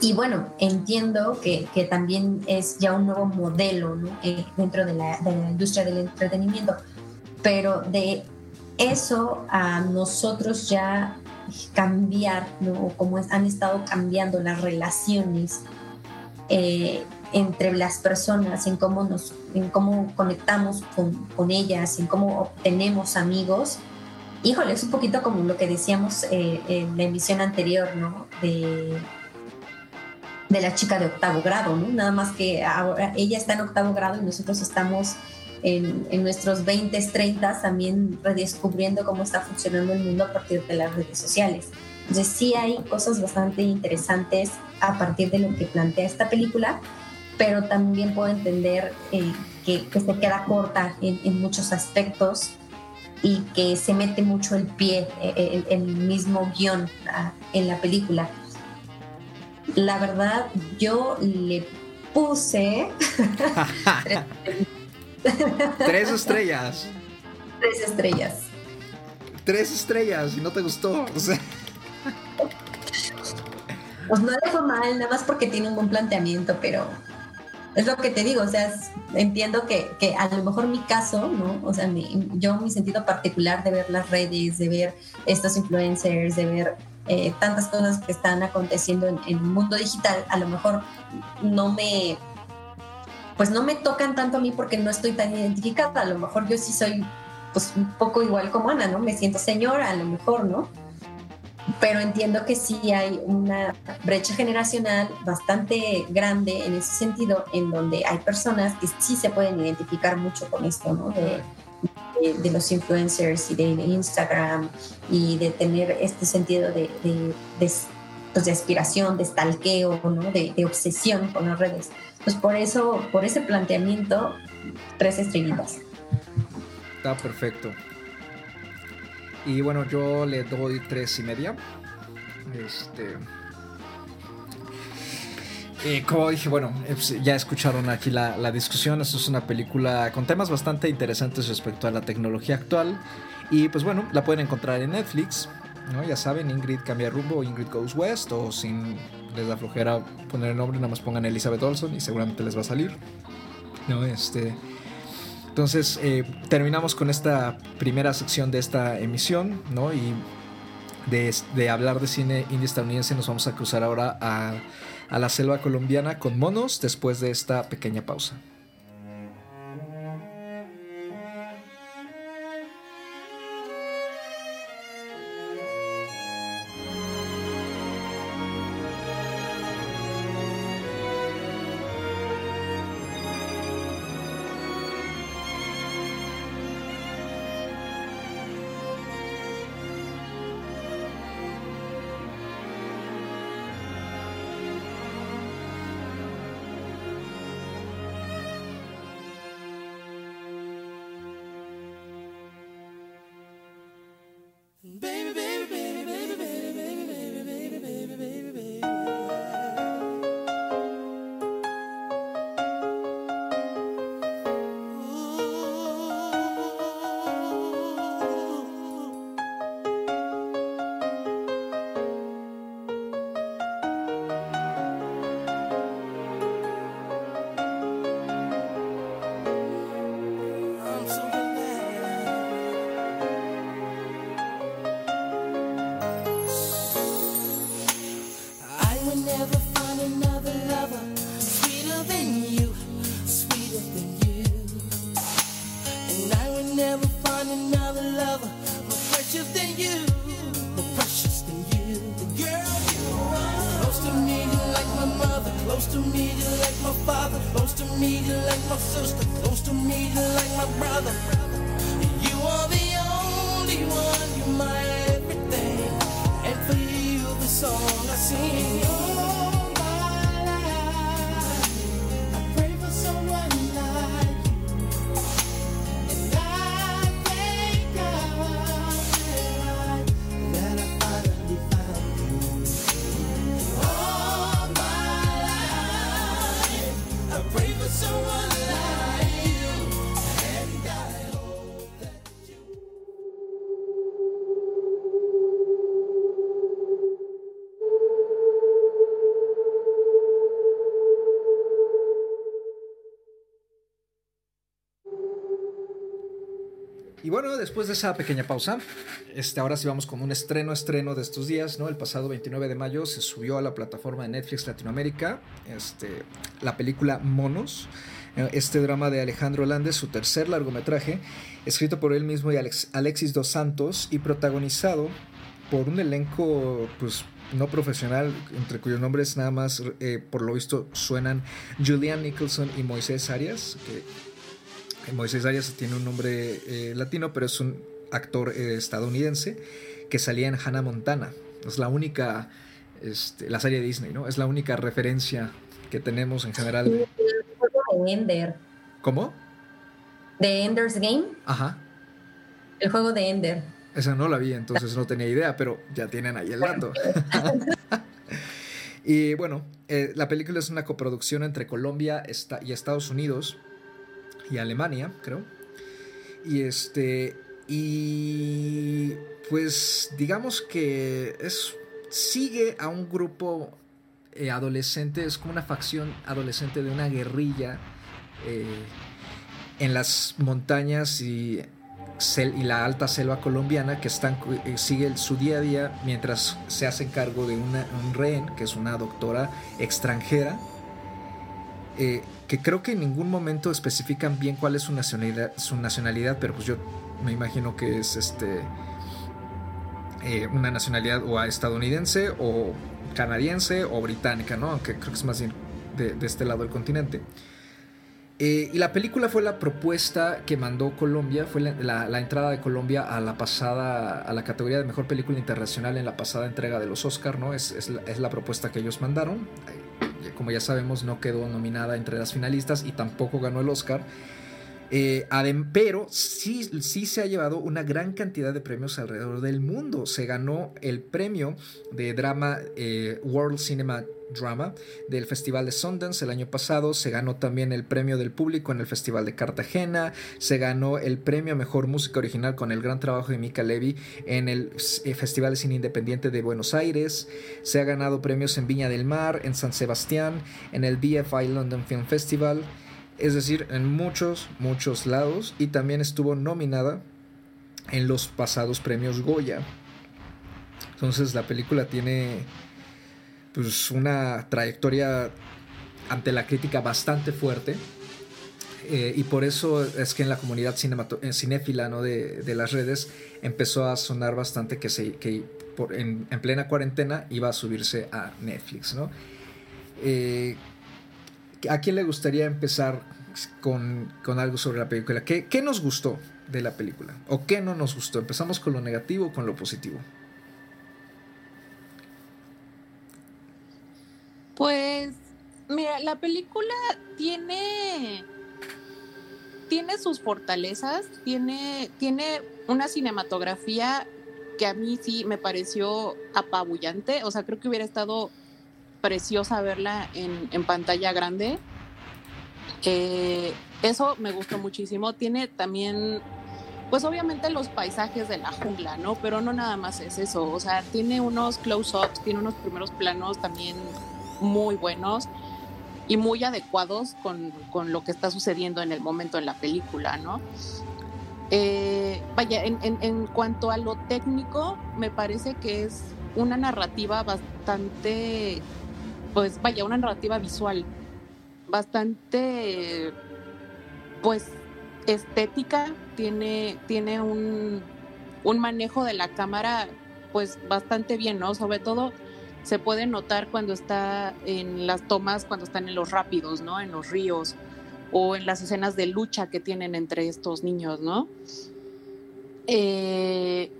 Y bueno, entiendo que, que también es ya un nuevo modelo ¿no? Eh, dentro de la, de la industria del entretenimiento, pero de eso a nosotros ya cambiar, ¿no? Como han estado cambiando las relaciones eh, entre las personas, en cómo, nos, en cómo conectamos con, con ellas, en cómo obtenemos amigos. Híjole, es un poquito como lo que decíamos eh, en la emisión anterior, ¿no? De, de la chica de octavo grado, ¿no? Nada más que ahora ella está en octavo grado y nosotros estamos en, en, nuestros 20, 30 también redescubriendo cómo está funcionando el mundo a partir de las redes sociales. Entonces sí hay cosas bastante interesantes a partir de lo que plantea esta película, pero también puedo entender eh, que, se queda corta en, muchos aspectos y que se mete mucho el pie, eh, el, mismo guion ah, en la película. La verdad, yo le puse tres estrellas. Tres estrellas. Tres estrellas y no te gustó. Pues no dejo mal, nada más porque tiene un buen planteamiento, pero es lo que te digo, o sea, entiendo que, que, a lo mejor mi caso, ¿no? O sea, yo mi sentido particular de ver las redes, de ver estos influencers, de ver eh, tantas cosas que están aconteciendo en, en, el mundo digital, a lo mejor no me, pues no me tocan tanto a mí porque no estoy tan identificada, a lo mejor yo sí soy pues un poco igual como Ana, ¿no? Me siento señora, a lo mejor, ¿no? Pero entiendo que sí hay una brecha generacional bastante grande en ese sentido, en donde hay personas que sí se pueden identificar mucho con esto, ¿no? De, de, los influencers y de, Instagram y de tener este sentido de, de, pues de aspiración, de stalkeo, ¿no? de, obsesión con las redes. Pues por eso, por ese planteamiento, tres estrellitas. Está perfecto. Y bueno, yo le doy tres y media. Este. Eh, como dije, bueno, ya escucharon aquí la, discusión. Esto es una película con temas bastante interesantes respecto a la tecnología actual. Y pues bueno, la pueden encontrar en Netflix. ¿no? Ya saben, Ingrid cambia rumbo Ingrid Goes West. O sin les da flojera poner el nombre, nada más pongan Elizabeth Olson y seguramente les va a salir. ¿no? Este. Entonces, eh, terminamos con esta primera sección de esta emisión, ¿no? Y de, hablar de cine indie estadounidense nos vamos a cruzar ahora a la selva colombiana con monos después de esta pequeña pausa. Bueno, después de esa pequeña pausa, este, ahora sí vamos con un estreno, estreno de estos días, ¿no? El pasado 29 de mayo se subió a la plataforma de Netflix Latinoamérica este, la película Monos, eh, este drama de Alejandro Landes, su tercer largometraje, escrito por él mismo y Alexis Dos Santos y protagonizado por un elenco, pues no profesional, entre cuyos nombres nada más, eh, por lo visto, suenan Julian Nicholson y Moisés Arias, Moisés Arias tiene un nombre eh, latino, pero es un actor eh, estadounidense que salía en Hannah Montana. Es la única, este, la serie de Disney, ¿no? Es la única referencia que tenemos en general. El juego de Ender. ¿Cómo? De Ender's Game. Ajá. El juego de Ender. Esa no la vi, entonces no tenía idea, pero ya tienen ahí el dato. y bueno, eh, la película es una coproducción entre Colombia y Estados Unidos y Alemania, creo. Y este. Y. Pues digamos que es. Sigue a un grupo eh, adolescente, es como una facción adolescente de una guerrilla eh, en las montañas y, y, la alta selva colombiana que están, eh, sigue su día a día mientras se hacen cargo de un rehén, que es una doctora extranjera. Que creo que en ningún momento especifican bien cuál es su nacionalidad, su nacionalidad pero pues yo me imagino que es este una nacionalidad o estadounidense o canadiense o británica, ¿no? Aunque creo que es más bien de, este lado del continente. Eh, y la película fue la propuesta que mandó Colombia, fue la, entrada de Colombia a la pasada, a la categoría de mejor película internacional en la pasada entrega de los Oscar, ¿no? Es, es, la, propuesta que ellos mandaron. Como ya sabemos, no quedó nominada entre las finalistas y tampoco ganó el Oscar. Eh, pero sí, sí se ha llevado una gran cantidad de premios alrededor del mundo. Se ganó el premio de drama eh, World Cinema Drama del Festival de Sundance el año pasado, se ganó también el premio del público en el Festival de Cartagena, se ganó el premio a Mejor Música Original con el gran trabajo de Mika Levy en el eh, Festival de Cine Independiente de Buenos Aires, se ha ganado premios en Viña del Mar, en San Sebastián, en el BFI London Film Festival, es decir, en muchos, muchos lados y también estuvo nominada en los pasados premios Goya. Entonces la película tiene pues una trayectoria ante la crítica bastante fuerte eh, y por eso es que en la comunidad eh, cinéfila ¿no? de, las redes empezó a sonar bastante que, se, que en, plena cuarentena iba a subirse a Netflix. ¿no? Eh, ¿A quién le gustaría empezar con, algo sobre la película? ¿Qué, ¿Qué, nos gustó de la película? ¿O qué no nos gustó? ¿Empezamos con lo negativo o con lo positivo? Pues, mira, la película tiene. Tiene sus fortalezas, tiene, tiene una cinematografía que a mí sí me pareció apabullante. O sea, creo que hubiera estado preciosa verla en, pantalla grande. Eh, eso me gustó muchísimo. Tiene también, pues obviamente los paisajes de la jungla, ¿no? Pero no nada más es eso. O sea, tiene unos close-ups, tiene unos primeros planos también muy buenos y muy adecuados con, con, lo que está sucediendo en el momento en la película, ¿no? Eh, vaya, en, en cuanto a lo técnico, me parece que es una narrativa bastante pues vaya, una narrativa visual bastante, pues, estética, tiene, tiene un, un manejo de la cámara, pues, bastante bien, ¿no? Sobre todo se puede notar cuando está en las tomas, cuando están en los rápidos, ¿no? En los ríos o en las escenas de lucha que tienen entre estos niños, ¿no? Eh,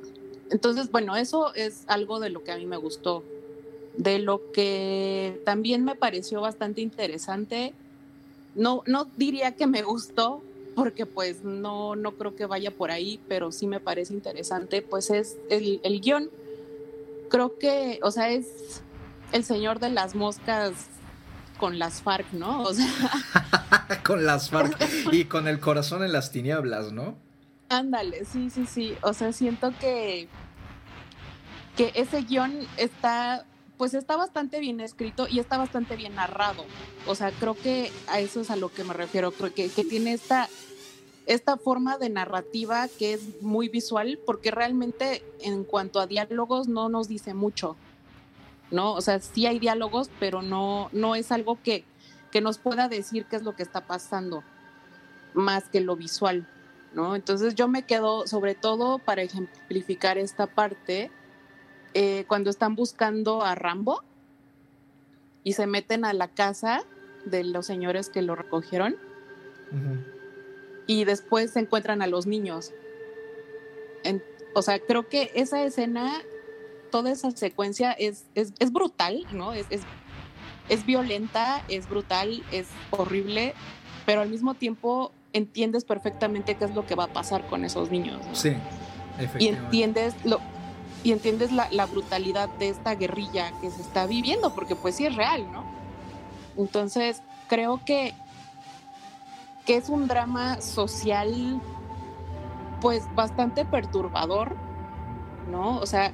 entonces, bueno, eso es algo de lo que a mí me gustó de lo que también me pareció bastante interesante, no, no diría que me gustó, porque pues no, no creo que vaya por ahí, pero sí me parece interesante, pues es el, el guion. Creo que, o sea, es el señor de las moscas con las FARC, ¿no? O sea... con las FARC y con el corazón en las tinieblas, ¿no? Ándale, sí, sí, sí. O sea, siento que, que ese guion está pues está bastante bien escrito y está bastante bien narrado. O sea, creo que a eso es a lo que me refiero, creo que, que tiene esta, esta forma de narrativa que es muy visual, porque realmente en cuanto a diálogos no nos dice mucho, ¿no? O sea, sí hay diálogos, pero no, no es algo que, que nos pueda decir qué es lo que está pasando, más que lo visual, ¿no? Entonces yo me quedo, sobre todo para ejemplificar esta parte, eh, cuando están buscando a Rambo y se meten a la casa de los señores que lo recogieron y después se encuentran a los niños. o sea, creo que esa escena, toda esa secuencia es, es, brutal, ¿no? Es, es, violenta, es brutal, es horrible, pero al mismo tiempo entiendes perfectamente qué es lo que va a pasar con esos niños. Sí, efectivamente. Y entiendes lo, y entiendes la, brutalidad de esta guerrilla que se está viviendo, porque pues sí es real, ¿no? Entonces, creo que, que es un drama social pues bastante perturbador, ¿no? O sea,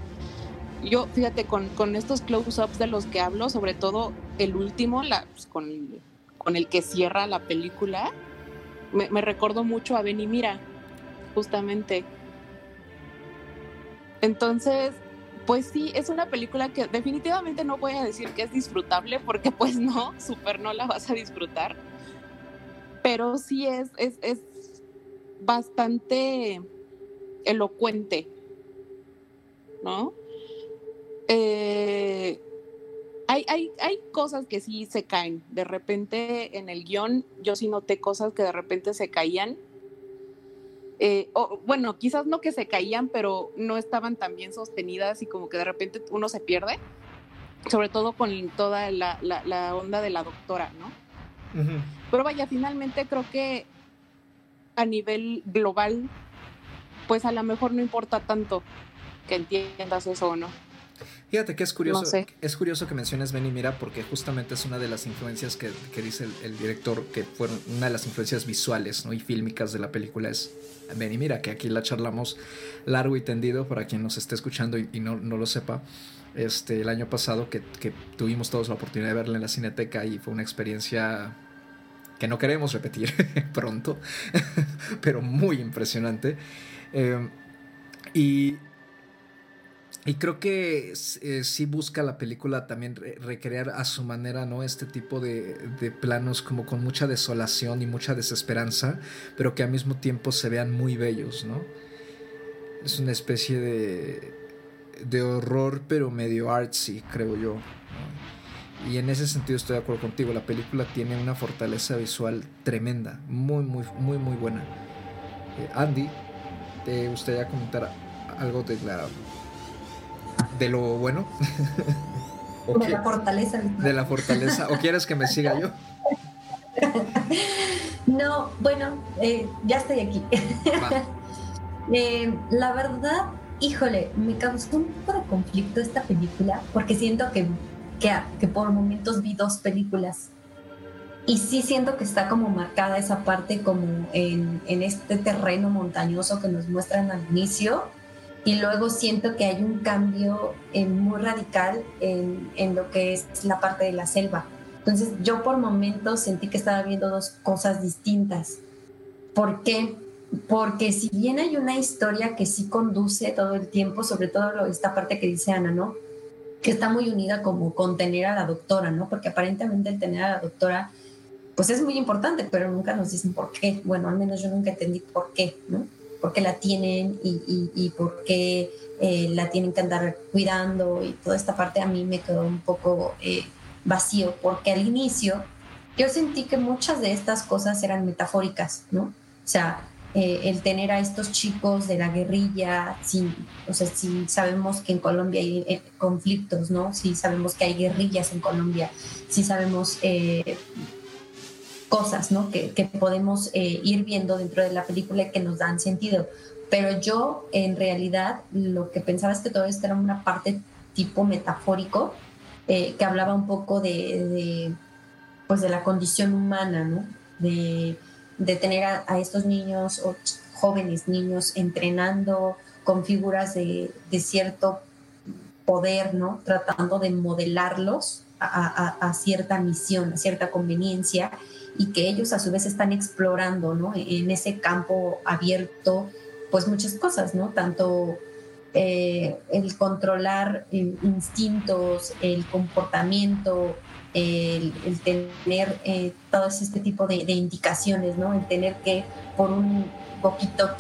yo, fíjate, con, con estos close-ups de los que hablo, sobre todo el último, la, pues, con, con, el que cierra la película, me, me recordó mucho a Benny Mira, justamente. Entonces, pues sí, es una película que definitivamente no voy a decir que es disfrutable, porque pues no, súper no la vas a disfrutar. Pero sí es, es, es bastante elocuente, ¿no? Eh, hay, hay, hay, cosas que sí se caen. De repente en el guion yo sí noté cosas que de repente se caían. Eh, o, bueno, quizás no que se caían, pero no estaban tan bien sostenidas y como que de repente uno se pierde. Sobre todo con toda la, la, onda de la doctora, ¿no? Pero vaya, finalmente creo que a nivel global, pues a lo mejor no importa tanto que entiendas eso o no. Fíjate que es curioso, es curioso que menciones Benny Mira porque justamente es una de las influencias que, dice el, director que fueron una de las influencias visuales ¿no? y fílmicas de la película es Benny Mira, que aquí la charlamos largo y tendido para quien nos esté escuchando y, no, lo sepa. Este, el año pasado que, tuvimos todos la oportunidad de verla en la cineteca y fue una experiencia que no queremos repetir pronto, pero muy impresionante. Eh, y y creo que eh, sí busca la película también recrear a su manera, ¿no? Este tipo de, planos como con mucha desolación y mucha desesperanza, pero que al mismo tiempo se vean muy bellos, ¿no? Es una especie de, de horror, pero medio artsy, creo yo. Y en ese sentido estoy de acuerdo contigo. La película tiene una fortaleza visual tremenda, muy, muy, muy, muy buena. Eh, Andy, ¿te gustaría comentar algo de la de lo bueno. de la fortaleza. De la fortaleza. ¿O quieres que me siga yo? No, bueno, eh, ya estoy aquí. Eh, la verdad, híjole, me causó un poco de conflicto esta película porque siento que, que, por momentos vi dos películas y sí siento que está como marcada esa parte como en, en, este terreno montañoso que nos muestran al inicio y luego siento que hay un cambio eh, muy radical en, en, lo que es la parte de la selva. Entonces yo por momentos sentí que estaba viendo dos cosas distintas. ¿Por qué? Porque si bien hay una historia que sí conduce todo el tiempo, sobre todo esta parte que dice Ana, ¿no? Que está muy unida como con tener a la doctora, ¿no? Porque aparentemente el tener a la doctora, pues es muy importante, pero nunca nos dicen por qué. Bueno, al menos yo nunca entendí por qué, ¿no? Por qué la tienen y, y, por qué eh, la tienen que andar cuidando y toda esta parte a mí me quedó un poco eh, vacío porque al inicio yo sentí que muchas de estas cosas eran metafóricas, ¿no? O sea, eh, el tener a estos chicos de la guerrilla, sin, o sea, si sabemos que en Colombia hay conflictos, ¿no? Si sabemos que hay guerrillas en Colombia, si sabemos cosas ¿no? que, podemos eh, ir viendo dentro de la película y que nos dan sentido. Pero yo en realidad lo que pensaba es que todo esto era una parte tipo metafórico, eh, que hablaba un poco de, pues de la condición humana, de, de tener a, estos niños o jóvenes niños entrenando con figuras de, cierto poder, ¿no? tratando de modelarlos a, cierta misión, a cierta conveniencia y que ellos a su vez están explorando, ¿no? En ese campo abierto, pues muchas cosas, ¿no? Tanto eh, el controlar instintos, el comportamiento, el, tener eh, todo este tipo de, indicaciones, ¿no? El tener que, por un poquito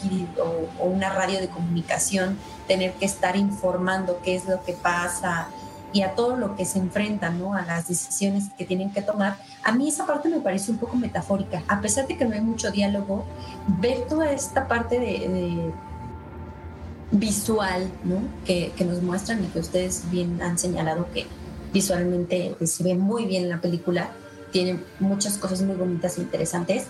o una radio de comunicación, tener que estar informando qué es lo que pasa, y a todo lo que se enfrenta, ¿no? A las decisiones que tienen que tomar. A mí esa parte me parece un poco metafórica, a pesar de que no hay mucho diálogo, ver toda esta parte de, visual, ¿no? Que, que, nos muestran y que ustedes bien han señalado que visualmente pues, se ve muy bien la película, tiene muchas cosas muy bonitas e interesantes.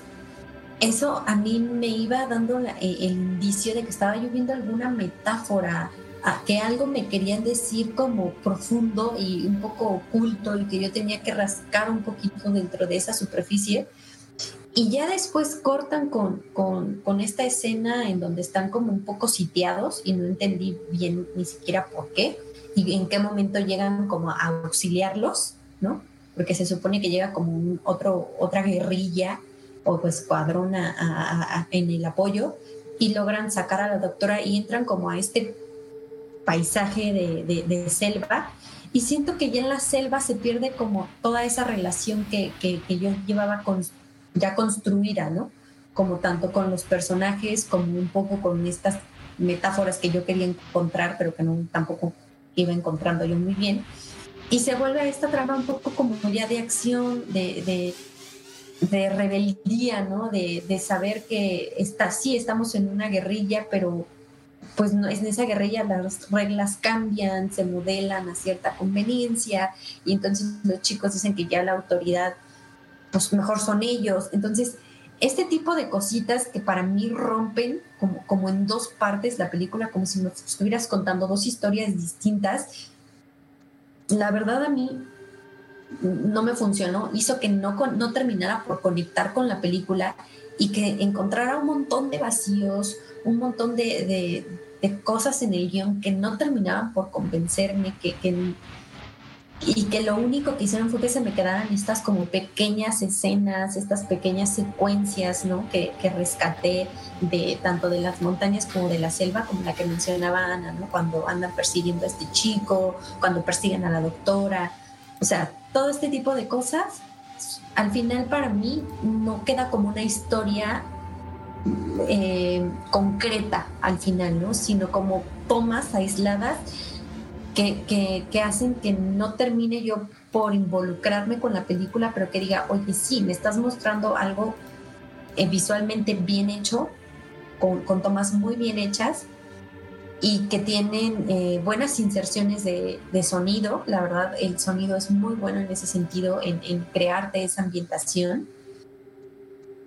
Eso a mí me iba dando el indicio de que estaba yo viendo alguna metáfora que algo me querían decir como profundo y un poco oculto y que yo tenía que rascar un poquito dentro de esa superficie. Y ya después cortan con, con, esta escena en donde están como un poco sitiados y no entendí bien ni siquiera por qué y en qué momento llegan como a auxiliarlos, ¿no? porque se supone que llega como un otro, otra guerrilla o pues, escuadrón en el apoyo y logran sacar a la doctora y entran como a este paisaje de, selva y siento que ya en la selva se pierde como toda esa relación que, yo llevaba con, ya construida, ¿no? Como tanto con los personajes como un poco con estas metáforas que yo quería encontrar, pero que no tampoco iba encontrando yo muy bien. Y se vuelve esta trama un poco como ya de acción, de, de, rebeldía, ¿no? De, de, saber que está, sí, estamos en una guerrilla, pero pues no, en esa guerrilla las reglas cambian, se modelan a cierta conveniencia y entonces los chicos dicen que ya la autoridad, pues mejor son ellos. Entonces, este tipo de cositas que para mí rompen como, como en dos partes la película, como si nos estuvieras contando dos historias distintas, la verdad a mí no me funcionó, hizo que no, no terminara por conectar con la película y que encontrara un montón de vacíos, un montón de, cosas en el guion que no terminaban por convencerme, que, y que lo único que hicieron fue que se me quedaran estas como pequeñas escenas, estas pequeñas secuencias, ¿no? Que, que, rescaté de tanto de las montañas como de la selva, como la que mencionaba Ana, ¿no? Cuando andan persiguiendo a este chico, cuando persiguen a la doctora, o sea, todo este tipo de cosas, al final para mí no queda como una historia eh, concreta al final, ¿no? Sino como tomas aisladas que, que, hacen que no termine yo por involucrarme con la película, pero que diga, oye, sí, me estás mostrando algo eh, visualmente bien hecho, con, tomas muy bien hechas y que tienen eh, buenas inserciones de, de, sonido. La verdad, el sonido es muy bueno en ese sentido, en, en crearte esa ambientación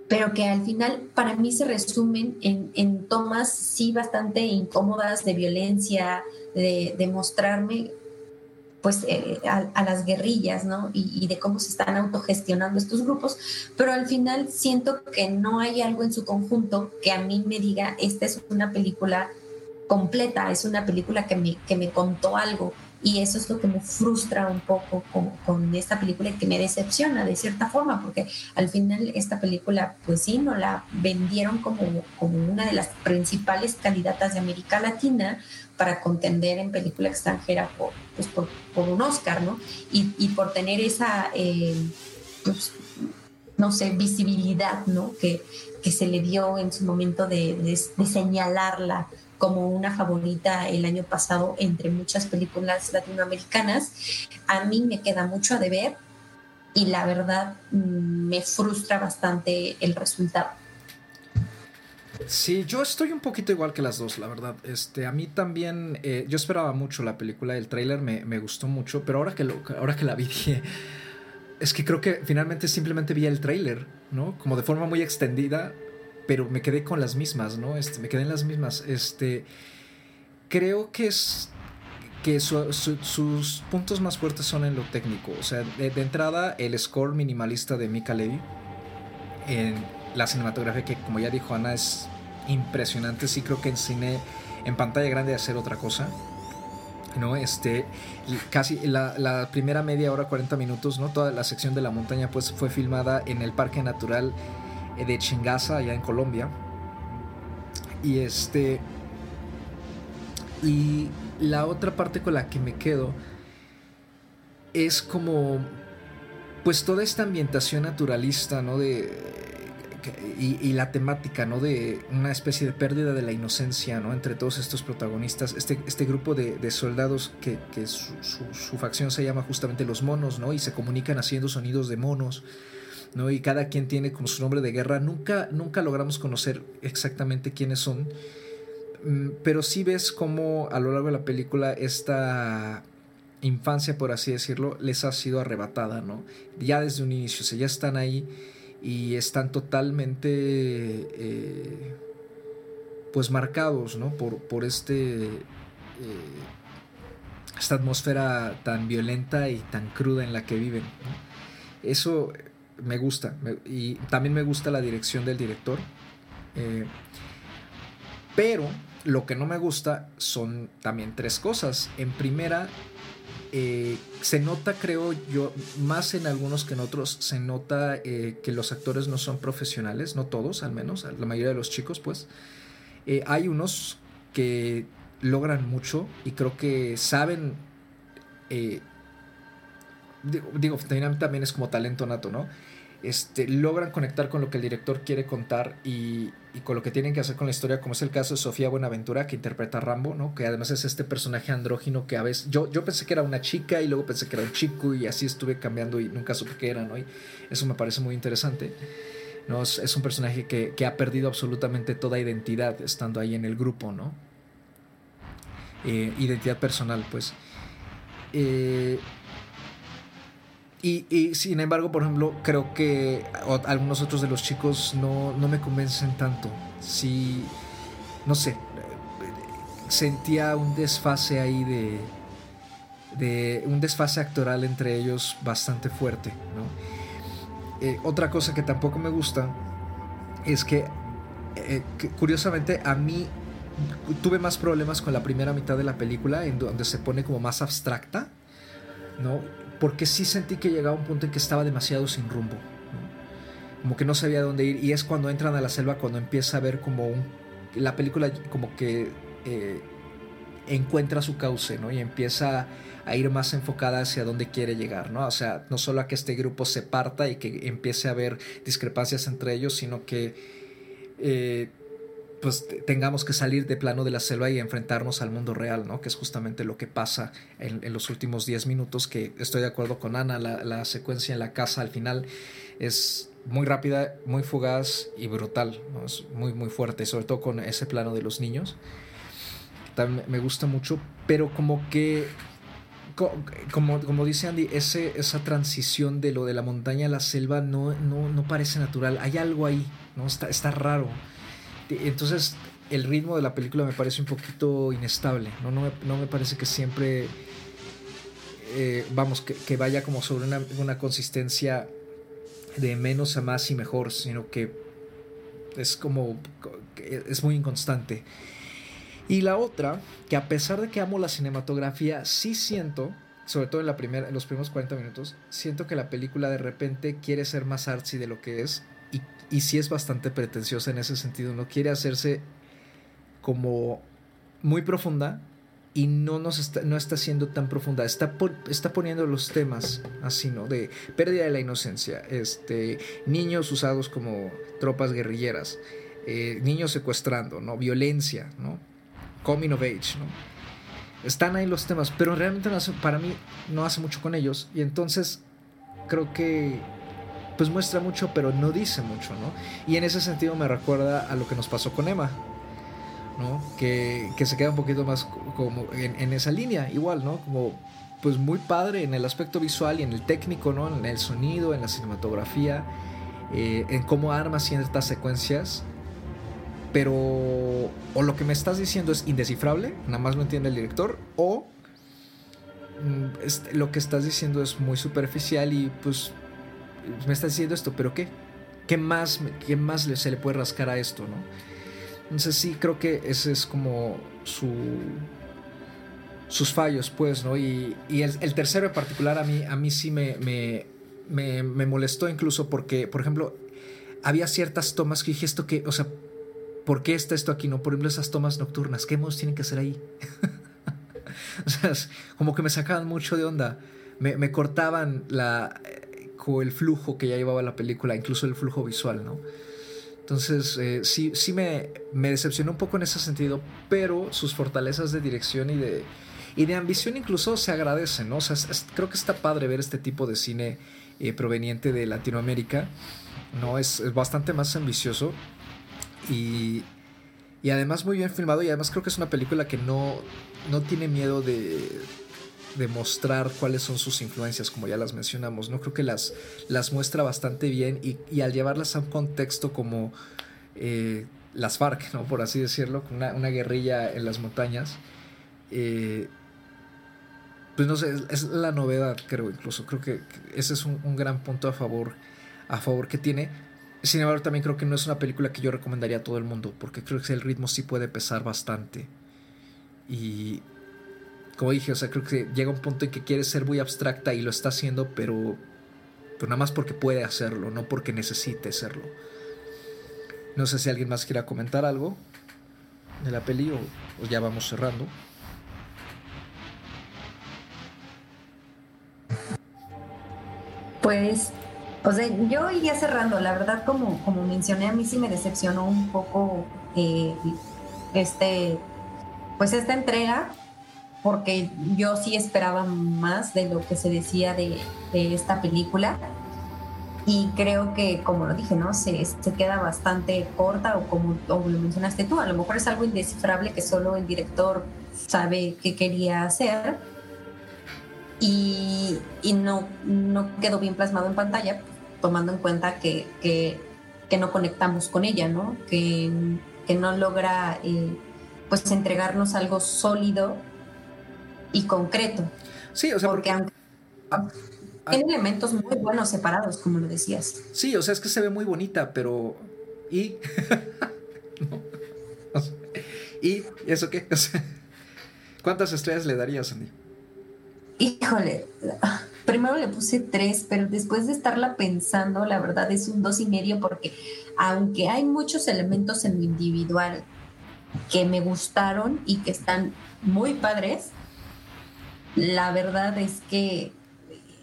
pero que al final para mí se resumen en, en tomas sí bastante incómodas de violencia, de, mostrarme pues eh, a, las guerrillas, ¿no? Y, y, de cómo se están autogestionando estos grupos, pero al final siento que no hay algo en su conjunto que a mí me diga, esta es una película completa, es una película que me, que me contó algo, y eso es lo que me frustra un poco con, esta película y que me decepciona de cierta forma, porque al final esta película, pues sí, no la vendieron como, como una de las principales candidatas de América Latina para contender en película extranjera por, pues por, un Oscar, ¿no? Y, por tener esa, eh, pues, no sé, visibilidad, ¿no? Que, que se le dio en su momento de, de señalarla como una favorita el año pasado entre muchas películas latinoamericanas. A mí me queda mucho a deber y la verdad mm, me frustra bastante el resultado. Sí, yo estoy un poquito igual que las dos, la verdad. Este, a mí también, eh, yo esperaba mucho la película, el tráiler me, me, gustó mucho, pero ahora que, lo, ahora que la vi es que creo que finalmente simplemente vi el tráiler, ¿no? Como de forma muy extendida, pero me quedé con las mismas, ¿no? Este, me quedé en las mismas. Este, creo que es que sus puntos más fuertes son en lo técnico. O sea, de, entrada, el score minimalista de Mika Levy. En la cinematografía, que como ya dijo Ana, es impresionante. Sí, creo que en cine, en pantalla grande, hacer otra cosa. ¿no? Este, casi la, primera media hora, 40 minutos, ¿no? Toda la sección de la montaña, pues fue filmada en el Parque Natural de Chingaza, allá en Colombia. Y este. Y la otra parte con la que me quedo es como. Pues toda esta ambientación naturalista, ¿no? De. Y, la temática, ¿no? De una especie de pérdida de la inocencia, ¿no? Entre todos estos protagonistas. Este, este grupo de, soldados que, su, su, facción se llama justamente los monos, ¿no? Y se comunican haciendo sonidos de monos. ¿No? Y cada quien tiene como su nombre de guerra. Nunca, nunca logramos conocer exactamente quiénes son. Mm, pero sí ves cómo a lo largo de la película esta infancia, por así decirlo, les ha sido arrebatada, ¿no? Ya desde un inicio, o ya están ahí y están totalmente eh, pues marcados, ¿no? Por, por este... Eh, esta atmósfera tan violenta y tan cruda en la que viven. Eso me gusta. y también me gusta la dirección del director. Eh, pero lo que no me gusta son también tres cosas. En primera, eh, se nota, creo yo, más en algunos que en otros, se nota eh, que los actores no son profesionales, no todos al menos, la mayoría de los chicos pues. Hay unos que logran mucho y creo que saben, digo, digo, también es como talento nato, ¿no? Este, logran conectar con lo que el director quiere contar y, con lo que tienen que hacer con la historia, como es el caso de Sofía Buenaventura, que interpreta a Rambo, ¿no? que además es este personaje andrógino que a veces yo, yo pensé que era una chica y luego pensé que era un chico y así estuve cambiando y nunca supe qué era, ¿no? y eso me parece muy interesante. ¿no? Es, un personaje que, que, ha perdido absolutamente toda identidad estando ahí en el grupo, ¿no? Eh, identidad personal, pues. Eh, y, sin embargo, por ejemplo, creo que algunos otros de los chicos no, me convencen tanto. Sí, no sé, sentía un desfase ahí de, de un desfase actoral entre ellos bastante fuerte. Eh, otra cosa que tampoco me gusta es eh, que, curiosamente a mí tuve más problemas con la primera mitad de la película, en donde se pone como más abstracta, ¿no? Porque sí sentí que llegaba un punto en que estaba demasiado sin rumbo. Como que no sabía dónde ir. Y es cuando entran a la selva, cuando empieza a ver como un, la película como que eh, encuentra su cauce, ¿no? Y empieza a ir más enfocada hacia dónde quiere llegar, ¿no? O sea, no solo a que este grupo se parta y que empiece a haber discrepancias entre ellos, sino que eh, pues tengamos que salir de plano de la selva y enfrentarnos al mundo real, ¿no? Que es justamente lo que pasa en, los últimos 10 minutos, que estoy de acuerdo con Ana, la, secuencia en la casa al final es muy rápida, muy fugaz y brutal, ¿no? Es muy, muy fuerte, sobre todo con ese plano de los niños. También me gusta mucho, pero como que como, como dice Andy, ese, esa transición de lo de la montaña a la selva no, no, no parece natural. Hay algo ahí, ¿no? Está, está raro. Entonces, el ritmo de la película me parece un poquito inestable. No, no, me, parece que siempre, eh, vamos, que, vaya como sobre una, consistencia de menos a más y mejor, sino que es como, es muy inconstante. Y la otra, que a pesar de que amo la cinematografía, sí siento, sobre todo en, la primera, en los primeros 40 minutos, siento que la película de repente quiere ser más artsy de lo que es y sí es bastante pretenciosa en ese sentido, no quiere hacerse como muy profunda y no, nos está, no está siendo tan profunda, está, está poniendo los temas así, ¿no? De pérdida de la inocencia, este, niños usados como tropas guerrilleras, eh, niños secuestrando, ¿no? Violencia, ¿no? Coming of age, ¿no? Están ahí los temas, pero realmente para mí no hace mucho con ellos y entonces creo que pues muestra mucho, pero no dice mucho, ¿no? Y en ese sentido me recuerda a lo que nos pasó con Emma, ¿no? Que, se queda un poquito más como en, esa línea, igual, ¿no? Como pues muy padre en el aspecto visual y en el técnico, ¿no? En el sonido, en la cinematografía, eh, en cómo arma ciertas secuencias, pero o lo que me estás diciendo es indescifrable, nada más lo entiende el director, o mm, lo que estás diciendo es muy superficial y pues me está diciendo esto, pero ¿qué? ¿Qué más, qué más se le puede rascar a esto, no? Entonces sí, creo que ese es como su, sus fallos, pues, ¿no? Y, el, tercero en particular a mí, a mí sí me, me, molestó incluso porque, por ejemplo, había ciertas tomas que dije esto que, o sea, ¿por qué está esto aquí? No, por ejemplo, esas tomas nocturnas, ¿qué modos tienen que hacer ahí? o sea, como que me sacaban mucho de onda. me cortaban la, el flujo que ya llevaba la película, incluso el flujo visual, ¿no? Entonces, eh, sí, sí me, me, decepcionó un poco en ese sentido, pero sus fortalezas de dirección y de, y de ambición incluso se agradecen, ¿no? O sea, creo que está padre ver este tipo de cine eh, proveniente de Latinoamérica, ¿no? Es, es bastante más ambicioso y, y, además muy bien filmado y además creo que es una película que no, no tiene miedo de, demostrar cuáles son sus influencias, como ya las mencionamos. No creo que las, las muestra bastante bien y, al llevarlas a un contexto como eh, las FARC, ¿no? por así decirlo, una, una guerrilla en las montañas, eh, pues no sé, es, la novedad, creo incluso. Creo que ese es un, un, gran punto a favor, a favor que tiene. Sin embargo, también creo que no es una película que yo recomendaría a todo el mundo, porque creo que el ritmo sí puede pesar bastante. Y como dije, o sea, creo que llega un punto en que quiere ser muy abstracta y lo está haciendo, pero, pero nada más porque puede hacerlo, no porque necesite serlo. No sé si alguien más quiera comentar algo de la peli o, o ya vamos cerrando. Pues, o sea, yo iría cerrando. La verdad, como, como mencioné, a mí sí me decepcionó un poco eh, este, pues esta entrega, porque yo sí esperaba más de lo que se decía de, de esta película. Y creo que, como lo dije, ¿no? Se, se queda bastante corta, o como o lo mencionaste tú, a lo mejor es algo indescifrable que solo el director sabe qué quería hacer y, y no, no quedó bien plasmado en pantalla, tomando en cuenta que, que, que no conectamos con ella, ¿no? Que, que no logra eh, pues entregarnos algo sólido y concreto. Sí, o sea, porque, porque aunque, tiene elementos muy buenos separados, como lo decías. Sí, o sea, es que se ve muy bonita, pero. ¿Y? no. O sea, ¿Y eso qué? O sea, ¿Cuántas estrellas le darías, Andy? Híjole, primero le puse tres, pero después de estarla pensando, la verdad es un dos y medio, porque aunque hay muchos elementos en lo individual que me gustaron y que están muy padres, la verdad es que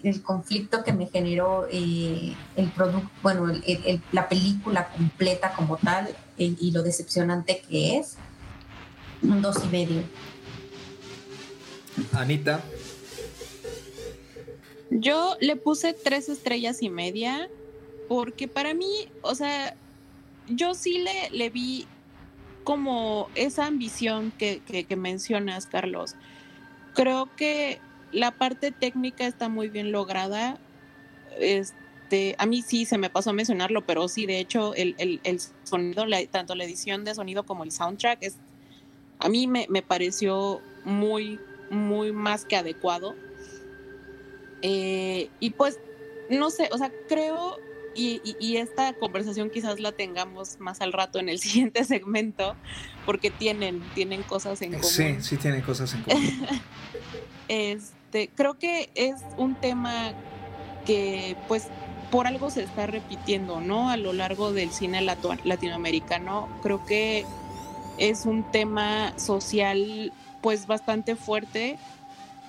el conflicto que me generó eh, el producto, bueno, el, el, la película completa como tal eh, y lo decepcionante que es, un dos y medio. Anita. Yo le puse tres estrellas y media porque para mí, o sea, yo sí le, le vi como esa ambición que, que, que mencionas, Carlos. Creo que la parte técnica está muy bien lograda. Este, a mí sí se me pasó a mencionarlo, pero sí, de hecho, el, el, el sonido, tanto la edición de sonido como el soundtrack, es, a mí me, me pareció muy, muy más que adecuado. Eh, y pues, no sé, o sea, creo, y, y, y, esta conversación quizás la tengamos más al rato en el siguiente segmento, porque tienen, tienen cosas en común. Sí, sí tienen cosas en común. este, creo que es un tema que pues por algo se está repitiendo, ¿no? A lo largo del cine latinoamericano. Creo que es un tema social pues bastante fuerte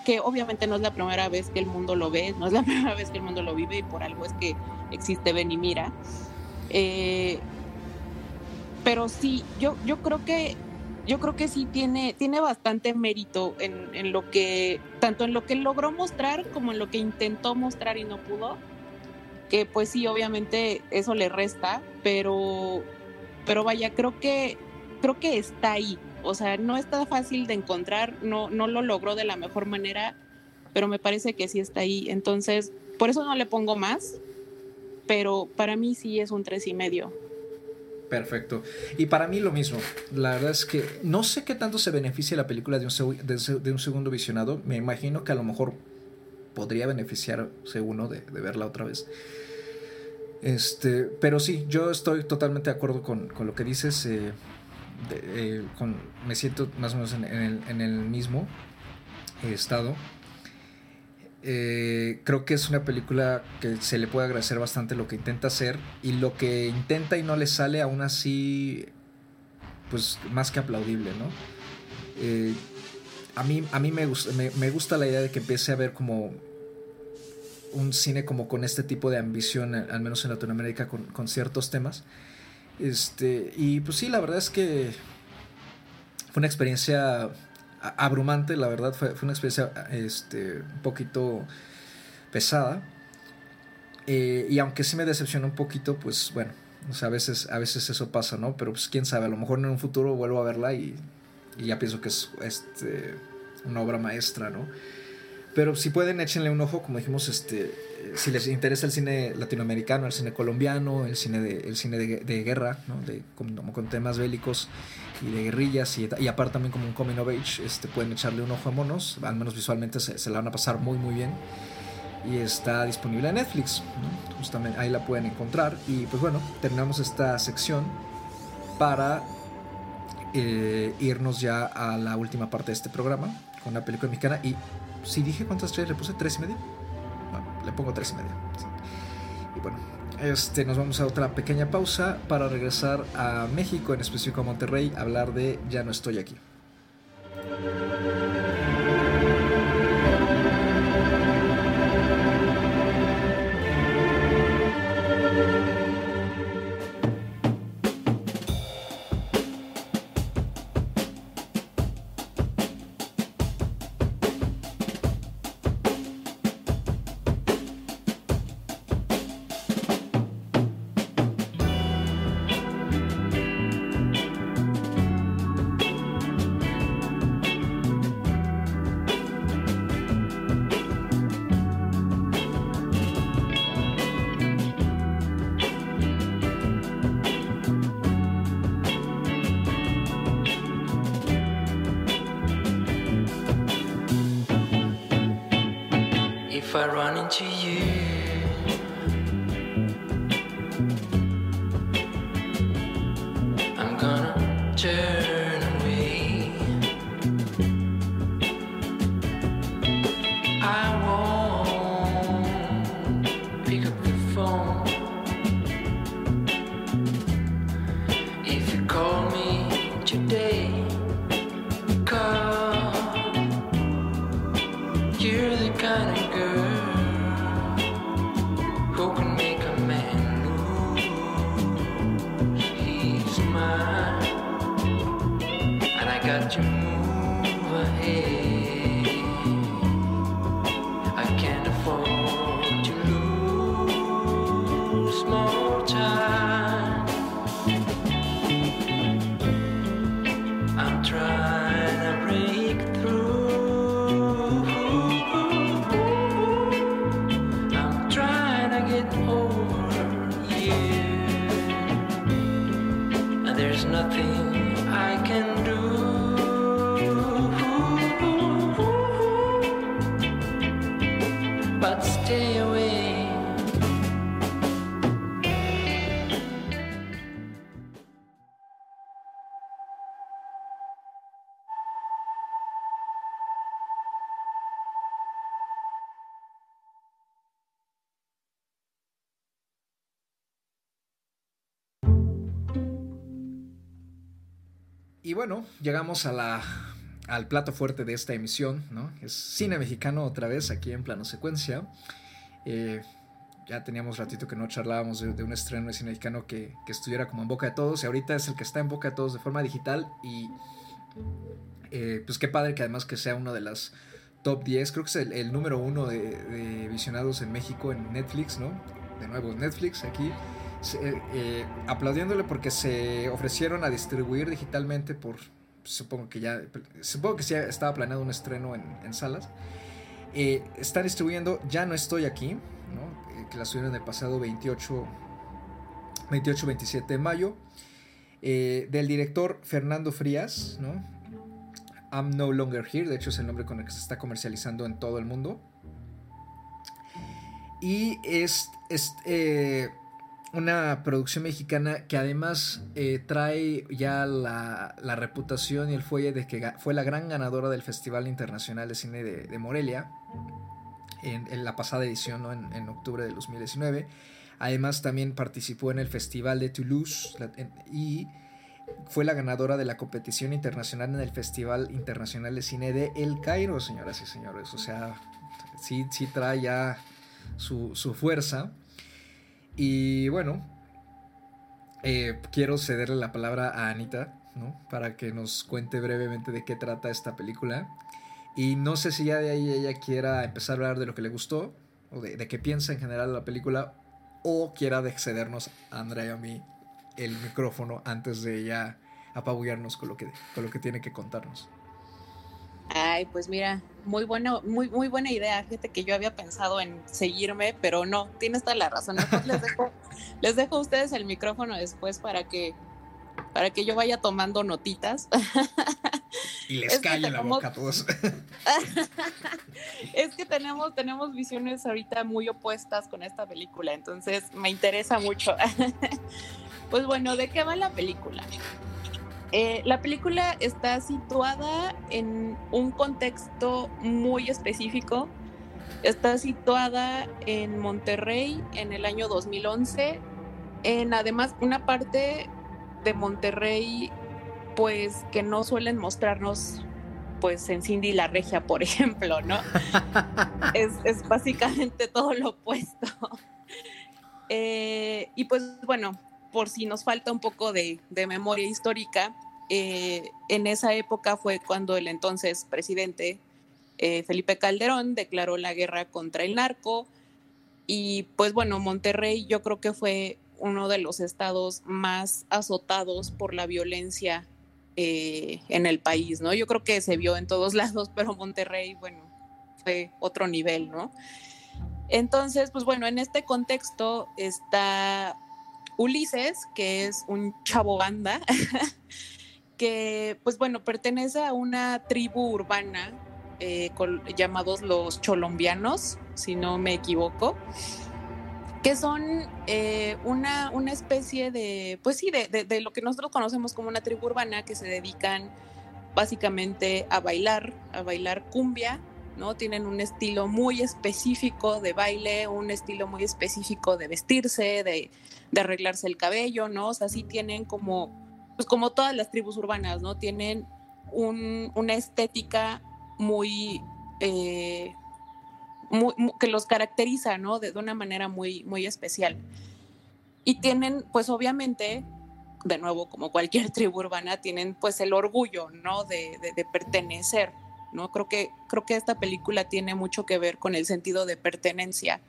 que obviamente no es la primera vez que el mundo lo ve, no es la primera vez que el mundo lo vive y por algo es que existe Ven y Mira. Eh, pero sí, yo, yo creo que yo creo que sí tiene, tiene bastante mérito en, en, lo que, tanto en lo que logró mostrar como en lo que intentó mostrar y no pudo. Que pues sí, obviamente eso le resta, pero, pero vaya, creo que, creo que está ahí. O sea, no está fácil de encontrar, no, no lo logró de la mejor manera, pero me parece que sí está ahí. Entonces, por eso no le pongo más, pero para mí sí es un tres y medio. Perfecto. Y para mí lo mismo. La verdad es que no sé qué tanto se beneficia la película de un, de, de un segundo visionado. Me imagino que a lo mejor podría beneficiarse uno de, verla otra vez. Este, pero sí, yo estoy totalmente de acuerdo con, con lo que dices. Eh, eh, me siento más o menos en, en, el, en el, mismo estado. Eh, creo que es una película que se le puede agradecer bastante lo que intenta hacer y lo que intenta y no le sale aún así pues más que aplaudible no eh, a mí a mí me gusta me, me, gusta la idea de que empiece a ver como un cine como con este tipo de ambición al menos en Latinoamérica con, con ciertos temas. Este y pues sí la verdad es que fue una experiencia abrumante, la verdad, fue, fue una experiencia este, un poquito pesada. Eh, y aunque sí me decepcionó un poquito, pues bueno, o sea, a veces, a veces eso pasa, ¿no? Pero pues quién sabe, a lo mejor en un futuro vuelvo a verla y, y ya pienso que es este, una obra maestra, ¿no? Pero si pueden, échenle un ojo, como dijimos, este, si les interesa el cine latinoamericano, el cine colombiano, el cine de, el cine de, guerra, ¿no? de, como con temas bélicos y de guerrillas, y, y, aparte también como un coming of age, este, pueden echarle un ojo a monos, al menos visualmente se, la van a pasar muy muy bien. Y está disponible en Netflix, ¿no? justamente ahí la pueden encontrar. Y pues bueno, terminamos esta sección para eh, irnos ya a la última parte de este programa con una película mexicana. Y si dije cuántas estrellas le puse, tres y media. Le pongo tres y media. Y bueno, este, nos vamos a otra pequeña pausa para regresar a México, en específico a Monterrey, a hablar de Ya no estoy aquí. Bueno, llegamos al plato fuerte de esta emisión, ¿no? Es cine mexicano otra vez aquí en plano secuencia. Eh, ya teníamos ratito que no charlábamos de, un estreno de cine mexicano que, que, estuviera como en boca de todos y ahorita es el que está en boca de todos de forma digital y eh, pues qué padre que además que sea uno de las top 10, creo que es el, número uno de, visionados en México en Netflix, ¿no? De nuevo Netflix aquí. Eh, aplaudiéndole porque se ofrecieron a distribuir digitalmente por, supongo que ya, supongo que estaba planeado un estreno en, salas. Eh, está distribuyendo Ya no estoy aquí, eh, que la subieron el pasado 28, 28 27 de mayo, del director Fernando Frías, ¿no? I'm No Longer Here, de hecho es el nombre con el que se está comercializando en todo el mundo. Y es, es una producción mexicana que además eh, trae ya la, reputación y el fuelle de que fue la gran ganadora del Festival Internacional de Cine de, Morelia en, la pasada edición, en, octubre de 2019. Además también participó en el Festival de Toulouse y fue la ganadora de la competición internacional en el Festival Internacional de Cine de El Cairo, señoras y señores. O sea, sí, sí trae ya su, su fuerza. Y bueno, eh, quiero cederle la palabra a Anita, ¿no? Para que nos cuente brevemente de qué trata esta película. Y no sé si ya de ahí ella quiera empezar a hablar de lo que le gustó, o de, qué piensa en general la película, o quiera cedernos a Andrea y a mí el micrófono antes de ella apabullarnos con lo que, con lo que tiene que contarnos. Ay, pues mira, muy buena, muy, muy buena idea. Fíjate que yo había pensado en seguirme, pero no, tienes toda la razón. les dejo, les dejo a ustedes el micrófono después para que, para que yo vaya tomando notitas. Y les calle la boca a todos. es que tenemos, tenemos visiones ahorita muy opuestas con esta película, entonces me interesa mucho. pues bueno, ¿de qué va la película? Eh, la película está situada en un contexto muy específico. Está situada en Monterrey en el año 2011, en además una parte de Monterrey pues que no suelen mostrarnos pues en Cindy la Regia, por ejemplo, ¿no? es, básicamente todo lo opuesto. Eh, y pues bueno, por si nos falta un poco de, memoria histórica, eh, en esa época fue cuando el entonces presidente eh, Felipe Calderón declaró la guerra contra el narco y pues bueno, Monterrey yo creo que fue uno de los estados más azotados por la violencia eh, en el país, ¿no? Yo creo que se vio en todos lados, pero Monterrey, bueno, fue otro nivel, ¿no? Entonces, pues bueno, en este contexto está Ulises, que es un chavo banda, que pues bueno, pertenece a una tribu urbana eh, llamados los cholombianos, si no me equivoco que son eh, una, una, especie de, pues sí, de, de, lo que nosotros conocemos como una tribu urbana que se dedican básicamente a bailar, a bailar cumbia, ¿no? Tienen un estilo muy específico de baile, un estilo muy específico de vestirse, de, de arreglarse el cabello, ¿no? O sea, sí tienen como, pues como todas las tribus urbanas, ¿no? Tienen un, una estética muy... Eh, que los caracteriza, ¿no? De, una manera muy, muy especial. Y tienen, pues obviamente, de nuevo, como cualquier tribu urbana, tienen pues el orgullo, ¿no? De, de, pertenecer, ¿no? Creo que, creo que esta película tiene mucho que ver con el sentido de pertenencia,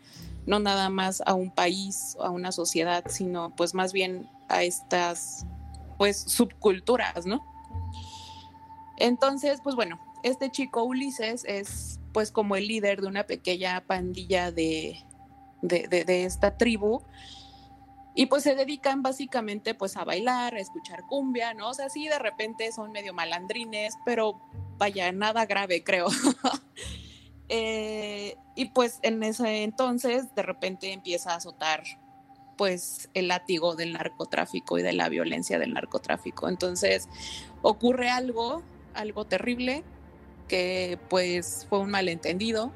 no nada más a un país, a una sociedad, sino pues más bien a estas, pues, subculturas, ¿no? Entonces, pues bueno, este chico Ulises es pues como el líder de una pequeña pandilla de, de, esta tribu y pues se dedican básicamente pues a bailar, a escuchar cumbia, ¿no? O sea, sí de repente son medio malandrines, pero vaya, nada grave creo. Eh, y pues en ese entonces de repente empieza a azotar pues el látigo del narcotráfico y de la violencia del narcotráfico. Entonces ocurre algo, algo terrible, que pues fue un malentendido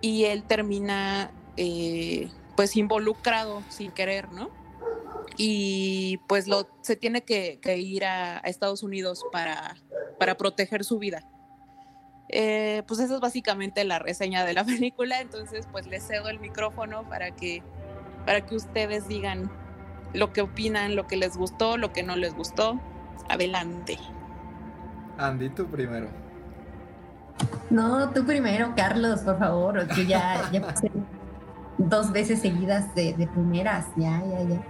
y él termina eh, pues involucrado sin querer, ¿no? Y pues lo, se tiene que, ir a, Estados Unidos para, para proteger su vida. Eh, pues esa es básicamente la reseña de la película, entonces pues les cedo el micrófono para que, para que ustedes digan lo que opinan, lo que les gustó, lo que no les gustó. Adelante. Andy, tú primero. No, tú primero, Carlos, por favor. Yo ya, ya pasé dos veces seguidas de, primeras. Ya, ya, ya.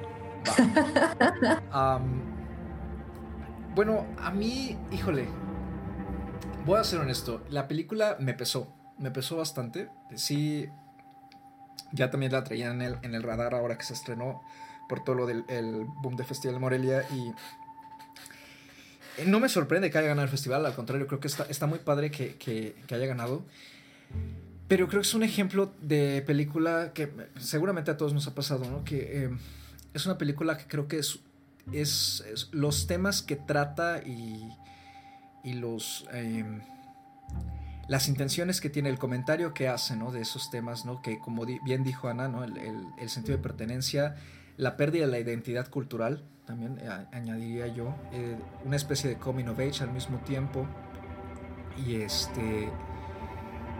bueno, a mí, híjole, voy a ser honesto. La película me pesó. Me pesó bastante. Sí, ya también la traía en el, en el radar ahora que se estrenó por todo lo del boom de Festival Morelia y no me sorprende que haya ganado el festival, al contrario, creo que está, está muy padre que, haya ganado. Pero creo que es un ejemplo de película que seguramente a todos nos ha pasado, ¿no? Que eh, es una película que creo que es, es, los temas que trata y, y los... Em, las intenciones que tiene, el comentario que hace, ¿no? De esos temas, ¿no? Que como bien dijo Ana, ¿no? El, el sentido de pertenencia, la pérdida de la identidad cultural, también eh, añadiría yo, eh, una especie de coming of age al mismo tiempo y este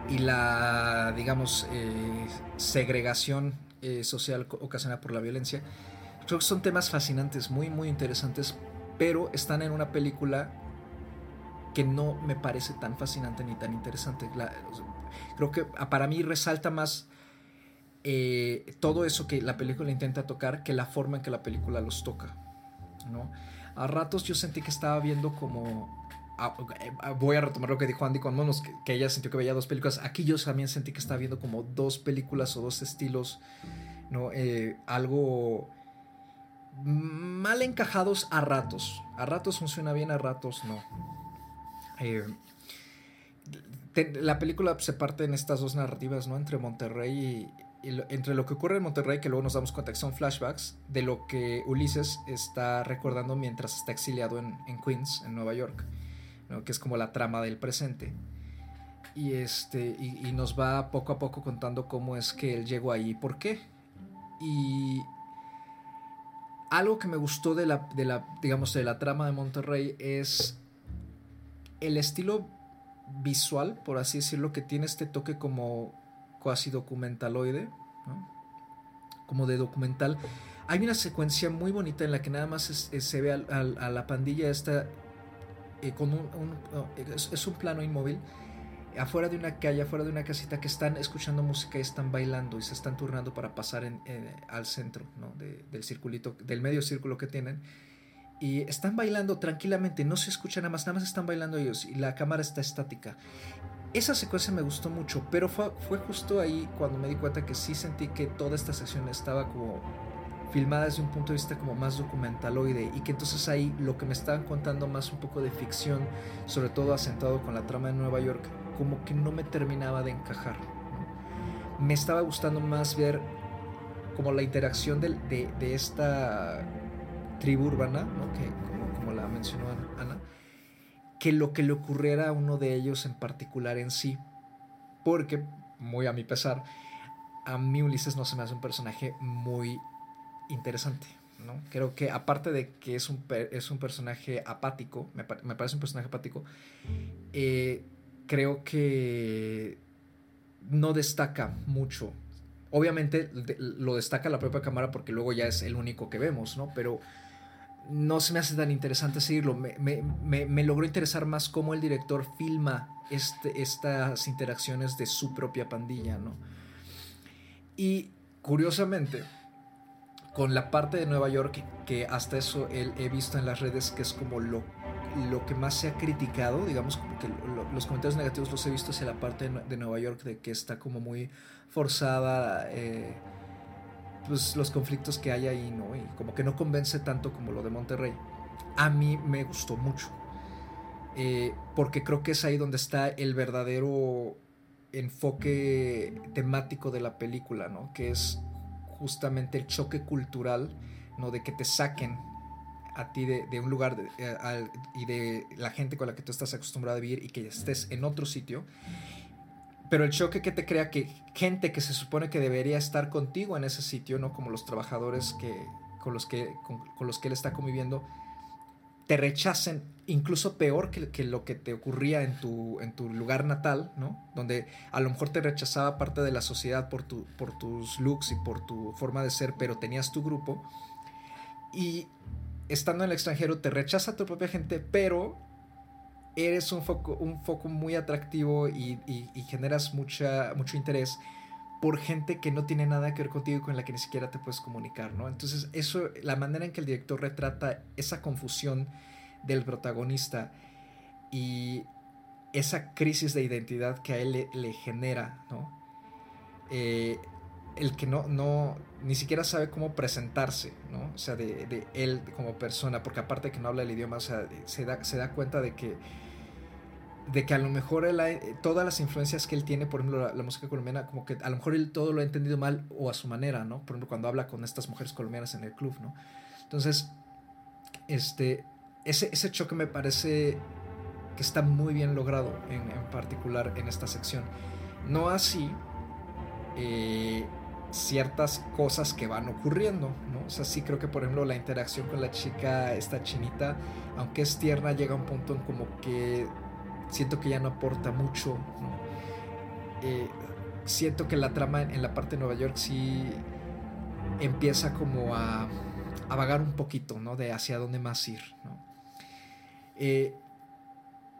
y la digamos eh, segregación social ocasionada por la violencia creo que son temas fascinantes muy muy interesantes pero están en una película que no me parece tan fascinante ni tan interesante creo que ah, para mí resalta más todo eso que la película intenta tocar que la forma en que la película los toca ¿no? A ratos yo sentí que estaba viendo como... Eh, voy a retomar lo que dijo Andy con Monos, que, ella sintió que veía dos películas. Aquí yo también sentí que estaba viendo como dos películas o dos estilos, ¿no? Eh, algo mal encajados a ratos. A ratos funciona bien, a ratos no. Eh, la película se parte en estas dos narrativas, ¿no? Entre Monterrey entre lo que ocurre en Monterrey, que luego nos damos cuenta que son flashbacks, de lo que Ulises está recordando mientras está exiliado en, Queens, en Nueva York, que es como la trama del presente. Y, este, y, nos va poco a poco contando cómo es que él llegó ahí y por qué. Y algo que me gustó de la, de la, digamos, de la trama de Monterrey es el estilo visual, por así decirlo, que tiene este toque como cuasi documentaloide, como de documental. Hay una secuencia muy bonita en la que nada más se ve a, la pandilla esta eh, con un, es, un plano inmóvil afuera de una calle, afuera de una casita que están escuchando música y están bailando y se están turnando para pasar en, al centro del circulito, del medio círculo que tienen. Y están bailando tranquilamente, no se escucha nada más, nada más están bailando ellos y la cámara está estática. Esa secuencia me gustó mucho, pero fue, fue justo ahí cuando me di cuenta que sí sentí que toda esta sección estaba como filmada desde un punto de vista como más documentaloide y que entonces ahí lo que me estaban contando más un poco de ficción, sobre todo asentado con la trama de Nueva York, como que no me terminaba de encajar. Me estaba gustando más ver como la interacción de, de, esta tribu urbana, que, como, como la mencionó Ana, que lo que le ocurriera a uno de ellos en particular en sí. Porque, muy a mi pesar, a mí Ulises no se me hace un personaje muy interesante. ¿no? Creo que aparte de que es un, es un personaje apático, me, me parece un personaje apático, eh, creo que no destaca mucho. Obviamente lo destaca la propia cámara porque luego ya es el único que vemos, ¿no? Pero no se me hace tan interesante seguirlo. Me, logró interesar más cómo el director filma este, estas interacciones de su propia pandilla, ¿no? Y curiosamente, con la parte de Nueva York que hasta eso he visto en las redes que es como lo, lo que más se ha criticado, digamos, que los comentarios negativos los he visto hacia la parte de Nueva York de que está como muy forzada. Eh, pues, los conflictos que hay ahí, ¿no? Y como que no convence tanto como lo de Monterrey. A mí me gustó mucho. Eh, porque creo que es ahí donde está el verdadero enfoque temático de la película, ¿no? Que es justamente el choque cultural, ¿no? De que te saquen a ti de, un lugar eh, y de la gente con la que tú estás acostumbrado a vivir y que estés en otro sitio pero el choque que te crea que gente que se supone que debería estar contigo en ese sitio, no como los trabajadores que, con, los que, con, los que él está conviviendo, te rechacen incluso peor que, lo que te ocurría en tu, en tu lugar natal, ¿no? Donde a lo mejor te rechazaba parte de la sociedad por, tu, por tus looks y por tu forma de ser, pero tenías tu grupo. Y estando en el extranjero te rechaza tu propia gente, pero eres un foco, un foco muy atractivo y, generas mucha, mucho interés por gente que no tiene nada que ver contigo y con la que ni siquiera te puedes comunicar, ¿no? Entonces, eso, la manera en que el director retrata esa confusión del protagonista y esa crisis de identidad que a él le, genera, ¿no? Eh, el que no, no, ni siquiera sabe cómo presentarse, ¿no? O sea, de, él como persona, porque aparte de que no habla el idioma, o sea, se da, se da cuenta de que de que a lo mejor eh, todas las influencias que él tiene, por ejemplo, la, música colombiana, como que a lo mejor él todo lo ha entendido mal o a su manera, ¿no? Por ejemplo, cuando habla con estas mujeres colombianas en el club, ¿no? Entonces, este, ese, ese choque me parece que está muy bien logrado en, particular en esta sección. No así eh, ciertas cosas que van ocurriendo, ¿no? O sea, sí creo que, por ejemplo, la interacción con la chica, esta chinita, aunque es tierna, llega a un punto en como que siento que ya no aporta mucho. Eh, siento que la trama en, la parte de Nueva York sí empieza como a, a, vagar un poquito, ¿no? De hacia dónde más ir, eh,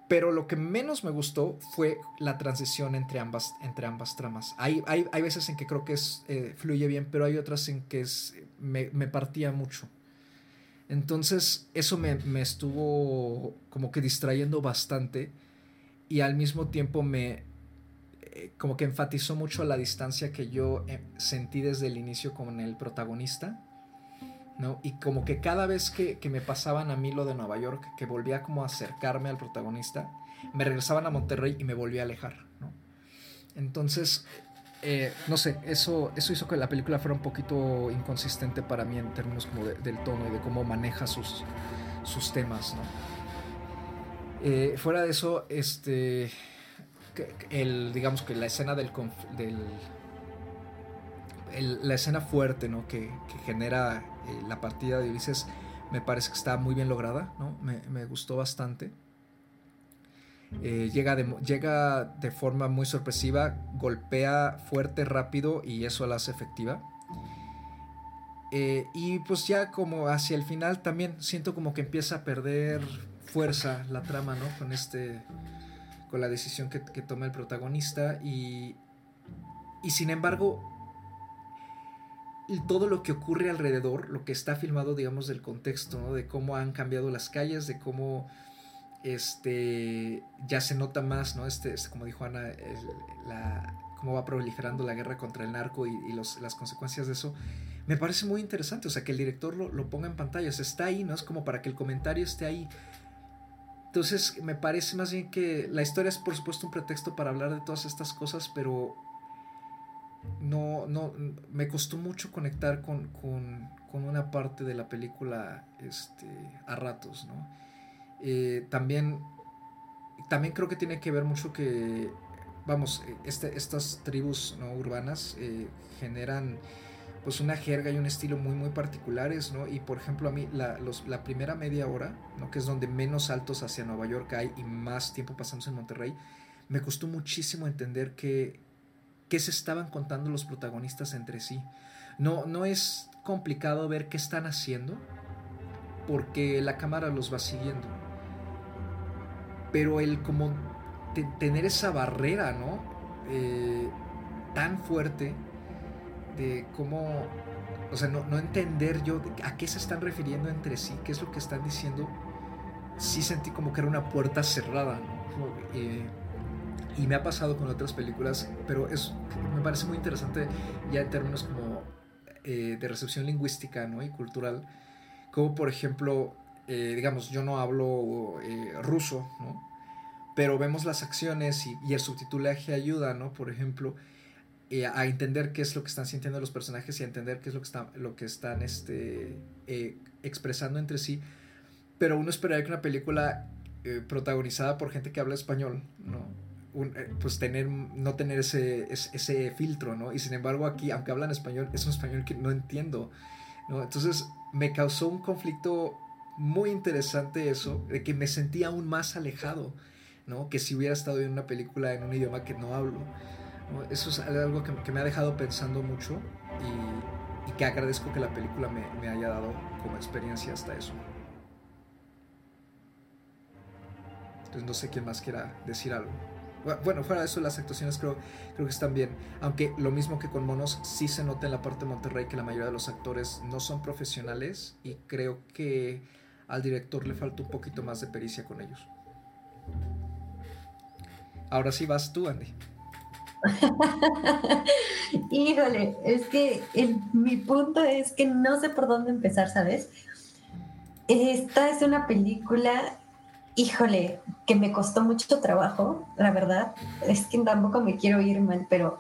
pero lo que menos me gustó fue la transición entre ambas, entre ambas tramas. Hay, hay, hay veces en que creo que es, eh, fluye bien, pero hay otras en que es, me, me partía mucho. Entonces eso me, me, estuvo como que distrayendo bastante y al mismo tiempo me eh, como que enfatizó mucho la distancia que yo eh, sentí desde el inicio con el protagonista. ¿no? Y como que cada vez que, me pasaban a mí lo de Nueva York, que volvía como a acercarme al protagonista, me regresaban a Monterrey y me volvía a alejar. ¿no? Entonces, eh, no sé, eso, eso hizo que la película fuera un poquito inconsistente para mí en términos como del tono y de cómo maneja sus, sus temas, eh, fuera de eso, este, el, digamos que la escena del, del la escena fuerte, ¿no? Que, genera eh, la partida de Ulises me parece que está muy bien lograda, ¿no? Me, me gustó bastante. Eh, llega, de, llega de forma muy sorpresiva, golpea fuerte, rápido y eso la hace efectiva. Y pues ya como hacia el final también siento como que empieza a perder fuerza la trama, ¿no? Con este, con la decisión que, toma el protagonista y, y sin embargo todo lo que ocurre alrededor, lo que está filmado, digamos, del contexto, ¿no? De cómo han cambiado las calles, de cómo este, ya se nota más, ¿no? Este, este como dijo Ana, cómo va proliferando la guerra contra el narco y, las consecuencias de eso. Me parece muy interesante, o sea, que el director lo, ponga en pantalla, o sea, está ahí, ¿no? Es como para que el comentario esté ahí. Entonces, me parece más bien que la historia es, por supuesto, un pretexto para hablar de todas estas cosas, pero no, no, me costó mucho conectar con, con, con una parte de la película este, a ratos, ¿no? Eh, también, también creo que tiene que ver mucho que, vamos, este, estas tribus ¿no? urbanas eh, generan pues una jerga y un estilo muy muy particulares, ¿no? Y por ejemplo a mí la, primera media hora, ¿no? Que es donde menos saltos hacia Nueva York hay y más tiempo pasamos en Monterrey, me costó muchísimo entender que, qué se estaban contando los protagonistas entre sí. No, no es complicado ver qué están haciendo porque la cámara los va siguiendo pero el como tener esa barrera, ¿no? Eh, tan fuerte de cómo, o sea, no, entender yo a qué se están refiriendo entre sí, qué es lo que están diciendo, sí sentí como que era una puerta cerrada, ¿no? Eh, y me ha pasado con otras películas, pero es, me parece muy interesante ya en términos como eh, de recepción lingüística ¿no? y cultural, como por ejemplo eh, digamos, yo no hablo eh, ruso, ¿no? Pero vemos las acciones y, el subtitulaje ayuda, ¿no? Por ejemplo, eh, a entender qué es lo que están sintiendo los personajes y a entender qué es lo que, está, lo que están este, expresando entre sí. Pero uno esperaría que una película protagonizada por gente que habla español, ¿no? pues tener, no tener ese, ese, filtro, ¿no? Y sin embargo aquí, aunque hablan español, es un español que no entiendo, ¿no? Entonces me causó un conflicto muy interesante eso, de que me sentía aún más alejado, ¿no? Que si hubiera estado en una película en un idioma que no hablo. Eso es algo que, me ha dejado pensando mucho y, que agradezco que la película me, haya dado como experiencia hasta eso. Entonces no sé quién más quiera decir algo. Bueno, fuera de eso, las actuaciones creo, creo que están bien. Aunque lo mismo que con Monos, sí se nota en la parte de Monterrey que la mayoría de los actores no son profesionales y creo que al director le falta un poquito más de pericia con ellos. Ahora sí vas tú, Andy. Híjole, es que mi punto es que no sé por dónde empezar, ¿sabes? Esta es una película, híjole, que me costó mucho trabajo, la verdad. Es que tampoco me quiero ir mal, pero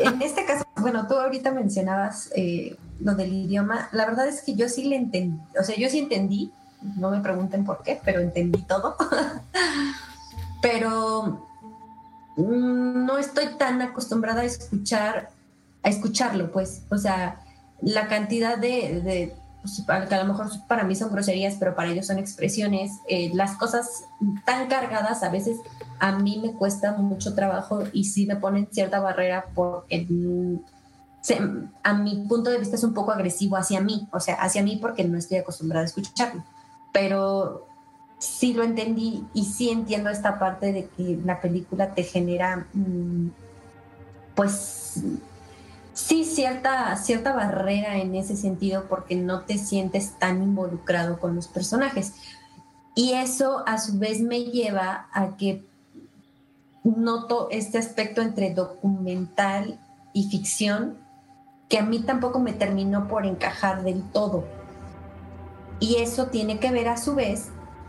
en este caso, bueno, tú ahorita mencionabas eh, lo del idioma. La verdad es que yo sí le entendí, o sea, yo sí entendí no me pregunten por qué, pero entendí todo. pero no estoy tan acostumbrada a escuchar, a escucharlo, pues. O sea, la cantidad de, pues, que a lo mejor para mí son groserías, pero para ellos son expresiones, eh, las cosas tan cargadas a veces a mí me cuesta mucho trabajo y sí me ponen cierta barrera porque a mi punto de vista es un poco agresivo hacia mí, o sea, hacia mí porque no estoy acostumbrada a escucharlo pero sí lo entendí y sí entiendo esta parte de que la película te genera, mm, pues, sí, cierta, cierta barrera en ese sentido porque no te sientes tan involucrado con los personajes. Y eso a su vez me lleva a que noto este aspecto entre documental y ficción que a mí tampoco me terminó por encajar del todo y eso tiene que ver a su vez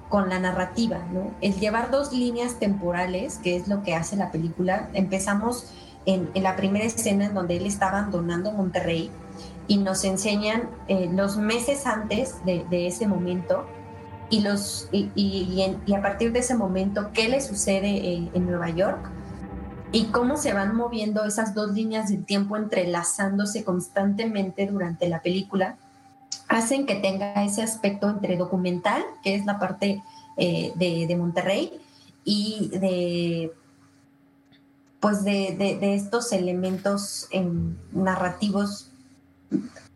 con la narrativa, ¿no? El llevar dos líneas temporales, que es lo que hace la película. Empezamos en, la primera escena en donde él está abandonando Monterrey y nos enseñan eh, los meses antes de, ese momento y, los, y, a partir de ese momento qué le sucede en, en Nueva York y cómo se van moviendo esas dos líneas de tiempo entrelazándose constantemente durante la película, hacen que tenga ese aspecto entre documental, que es la parte eh, de, Monterrey, y de pues de, estos elementos narrativos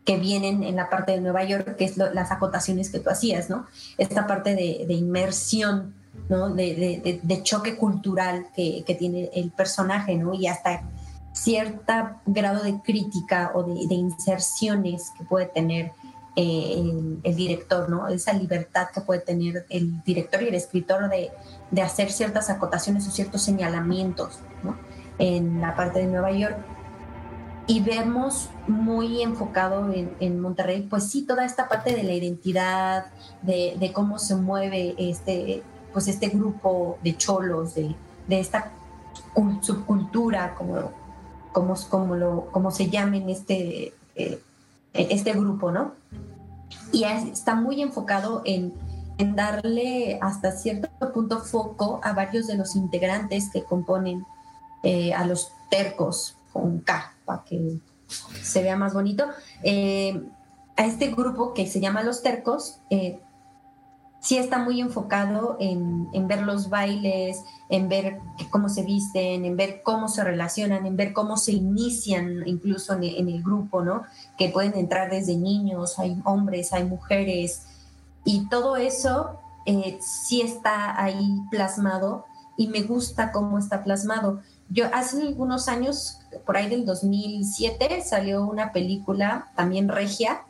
que vienen en la parte de Nueva York, que es las acotaciones que tú hacías, ¿no? Esta parte de, inmersión ¿no? De, choque cultural que, tiene el personaje, ¿no? Y hasta cierto grado de crítica o de, inserciones que puede tener eh, el, director, ¿no? Esa libertad que puede tener el director y el escritor de, hacer ciertas acotaciones o ciertos señalamientos, ¿no? En la parte de Nueva York. Y vemos muy enfocado en, en Monterrey, pues sí, toda esta parte de la identidad, de, de cómo se mueve este, pues este grupo de cholos, de, esta subcultura, como, como, como, lo, como se llame en este, eh, este grupo, ¿no? Y está muy enfocado en, darle hasta cierto punto foco a varios de los integrantes que componen eh, a los tercos, con K, para que se vea más bonito. Eh, a este grupo que se llama Los Tercos, sí está muy enfocado en, ver los bailes, en ver cómo se visten, en ver cómo se relacionan, en ver cómo se inician incluso en, el grupo, ¿no? Que pueden entrar desde niños, hay hombres, hay mujeres, y todo eso eh, sí está ahí plasmado y me gusta cómo está plasmado. Yo hace algunos años, por ahí del 2007, salió una película también regia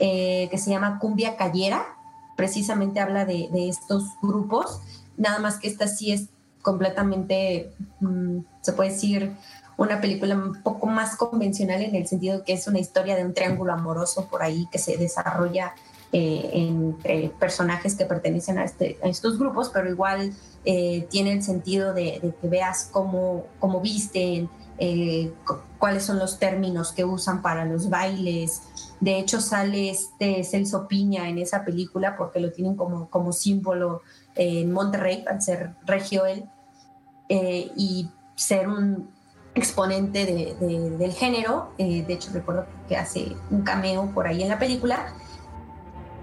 eh, que se llama Cumbia Callera precisamente habla de, estos grupos, nada más que esta sí es completamente, mm, se puede decir, una película un poco más convencional en el sentido que es una historia de un triángulo amoroso por ahí que se desarrolla eh, entre personajes que pertenecen a, este, estos grupos, pero igual eh, tiene el sentido de, que veas cómo, cómo visten, eh, cuáles son los términos que usan para los bailes. De hecho, sale este Celso Piña en esa película porque lo tienen como, como símbolo en Monterrey, al ser regio él, eh, y ser un exponente del género. Eh, de hecho, recuerdo que hace un cameo por ahí en la película.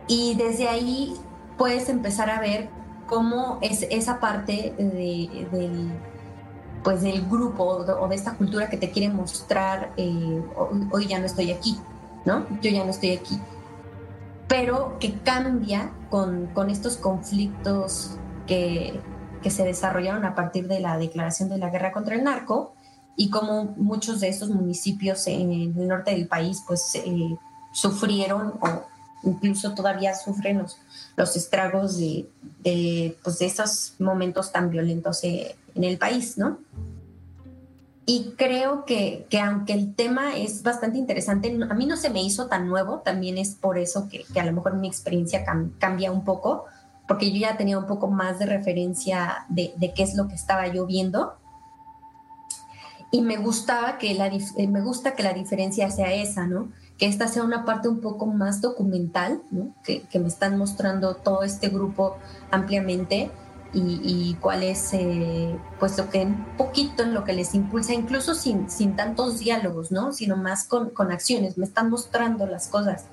Y desde ahí puedes empezar a ver cómo es esa parte del pues del grupo o de esta cultura que te quiere mostrar, eh, hoy, ya no estoy aquí, ¿no? Yo ya no estoy aquí. Pero que cambia con, con estos conflictos que, que, se desarrollaron a partir de la declaración de la guerra contra el narco y como muchos de estos municipios en el norte del país pues eh, sufrieron o incluso todavía sufren los, los estragos de, de, pues, de esos momentos tan violentos eh, en el país, ¿no? Y creo que, que, aunque el tema es bastante interesante, a mí no se me hizo tan nuevo, también es por eso que, que a lo mejor mi experiencia cambia un poco, porque yo ya tenía un poco más de referencia de, de, qué es lo que estaba yo viendo. Y me gustaba que la, eh, me gusta que la diferencia sea esa, ¿no? Que esta sea una parte un poco más documental, ¿no? Que, que me están mostrando todo este grupo ampliamente y, cuál es, eh, pues lo que un poquito lo que les impulsa, incluso sin, sin tantos diálogos, ¿no? Sino más con, con acciones, me están mostrando las cosas.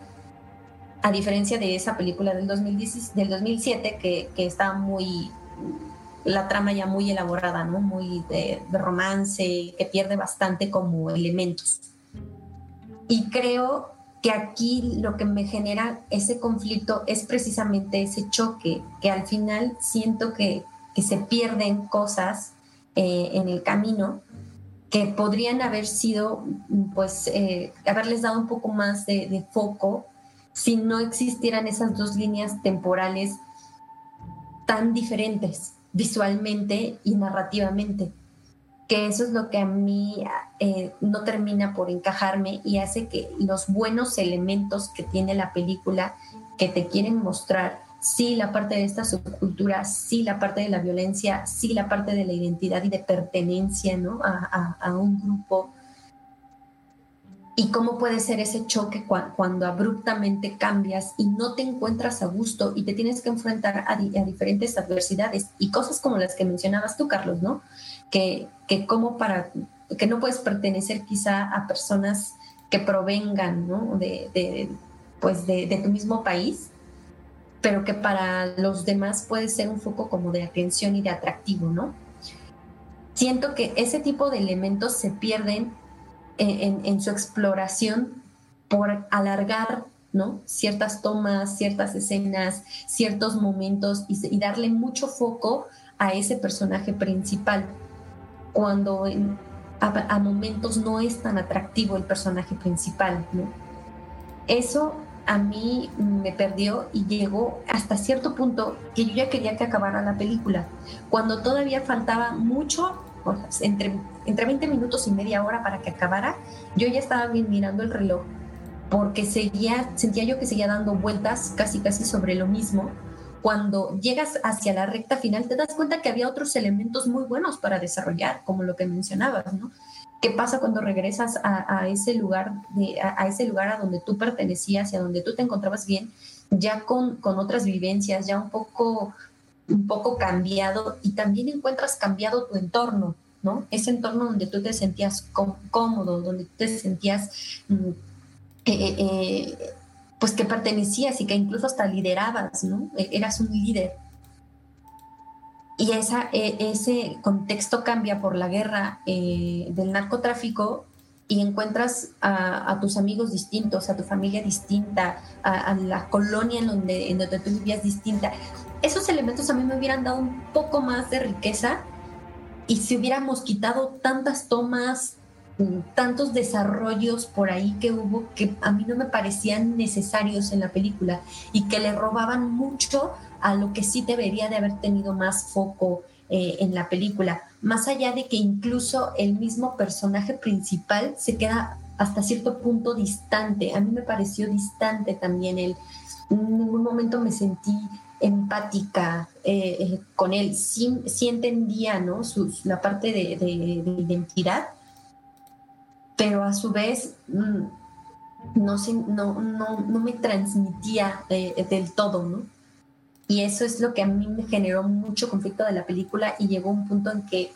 A diferencia de esa película del, 2010, del 2007, que, que estaba muy, la trama ya muy elaborada, ¿no? Muy de, de romance, que pierde bastante como elementos. Y creo que aquí lo que me genera ese conflicto es precisamente ese choque, que al final siento que, se pierden cosas eh, en el camino que podrían haber sido, pues, eh, haberles dado un poco más de, de, foco si no existieran esas dos líneas temporales tan diferentes visualmente y narrativamente que eso es lo que a mí eh, no termina por encajarme y hace que los buenos elementos que tiene la película que te quieren mostrar sí la parte de esta subcultura, sí la parte de la violencia, sí la parte de la identidad y de pertenencia ¿no? a, a, un grupo. Y cómo puede ser ese choque cuando abruptamente cambias y no te encuentras a gusto y te tienes que enfrentar a, diferentes adversidades y cosas como las que mencionabas tú, Carlos, ¿no? Que, que como para que no puedes pertenecer quizá a personas que provengan ¿no? de, de, pues de, tu mismo país pero que para los demás puede ser un foco como de atención y de atractivo, ¿no? Siento que ese tipo de elementos se pierden en, su exploración por alargar ¿no? Ciertas tomas, ciertas escenas, ciertos momentos y, darle mucho foco a ese personaje principal, cuando a, momentos no es tan atractivo el personaje principal. ¿no? Eso a mí me perdió y llegó hasta cierto punto que yo ya quería que acabara la película, cuando todavía faltaba mucho, entre, entre 20 minutos y media hora para que acabara, yo ya estaba bien mirando el reloj porque seguía, sentía yo que seguía dando vueltas casi casi sobre lo mismo. Cuando llegas hacia la recta final te das cuenta que había otros elementos muy buenos para desarrollar, como lo que mencionabas, ¿no? ¿Qué pasa cuando regresas a, ese lugar, a, ese lugar a donde tú pertenecías y a donde tú te encontrabas bien, ya con, con otras vivencias, ya un poco, un poco cambiado y también encuentras cambiado tu entorno, ¿no? Ese entorno donde tú te sentías cómodo, donde te sentías, mm, eh, eh, eh, pues que pertenecías y que incluso hasta liderabas, ¿no? E, eras un líder y esa, e, ese contexto cambia por la guerra eh, del narcotráfico y encuentras a, tus amigos distintos, a tu familia distinta, a, la colonia en donde, en donde tú vivías distinta. Esos elementos a mí me hubieran dado un poco más de riqueza y si hubiéramos quitado tantas tomas, tantos desarrollos por ahí que hubo que a mí no me parecían necesarios en la película y que le robaban mucho a lo que sí debería de haber tenido más foco eh, en la película, más allá de que incluso el mismo personaje principal se queda hasta cierto punto distante. A mí me pareció distante también él. En ningún momento me sentí empática eh, eh, con él. Sí, entendía ¿no? la parte de, identidad, pero a su vez mm, no, no, no, no, me transmitía del todo, ¿no? Y eso es lo que a mí me generó mucho conflicto de la película y llegó un punto en que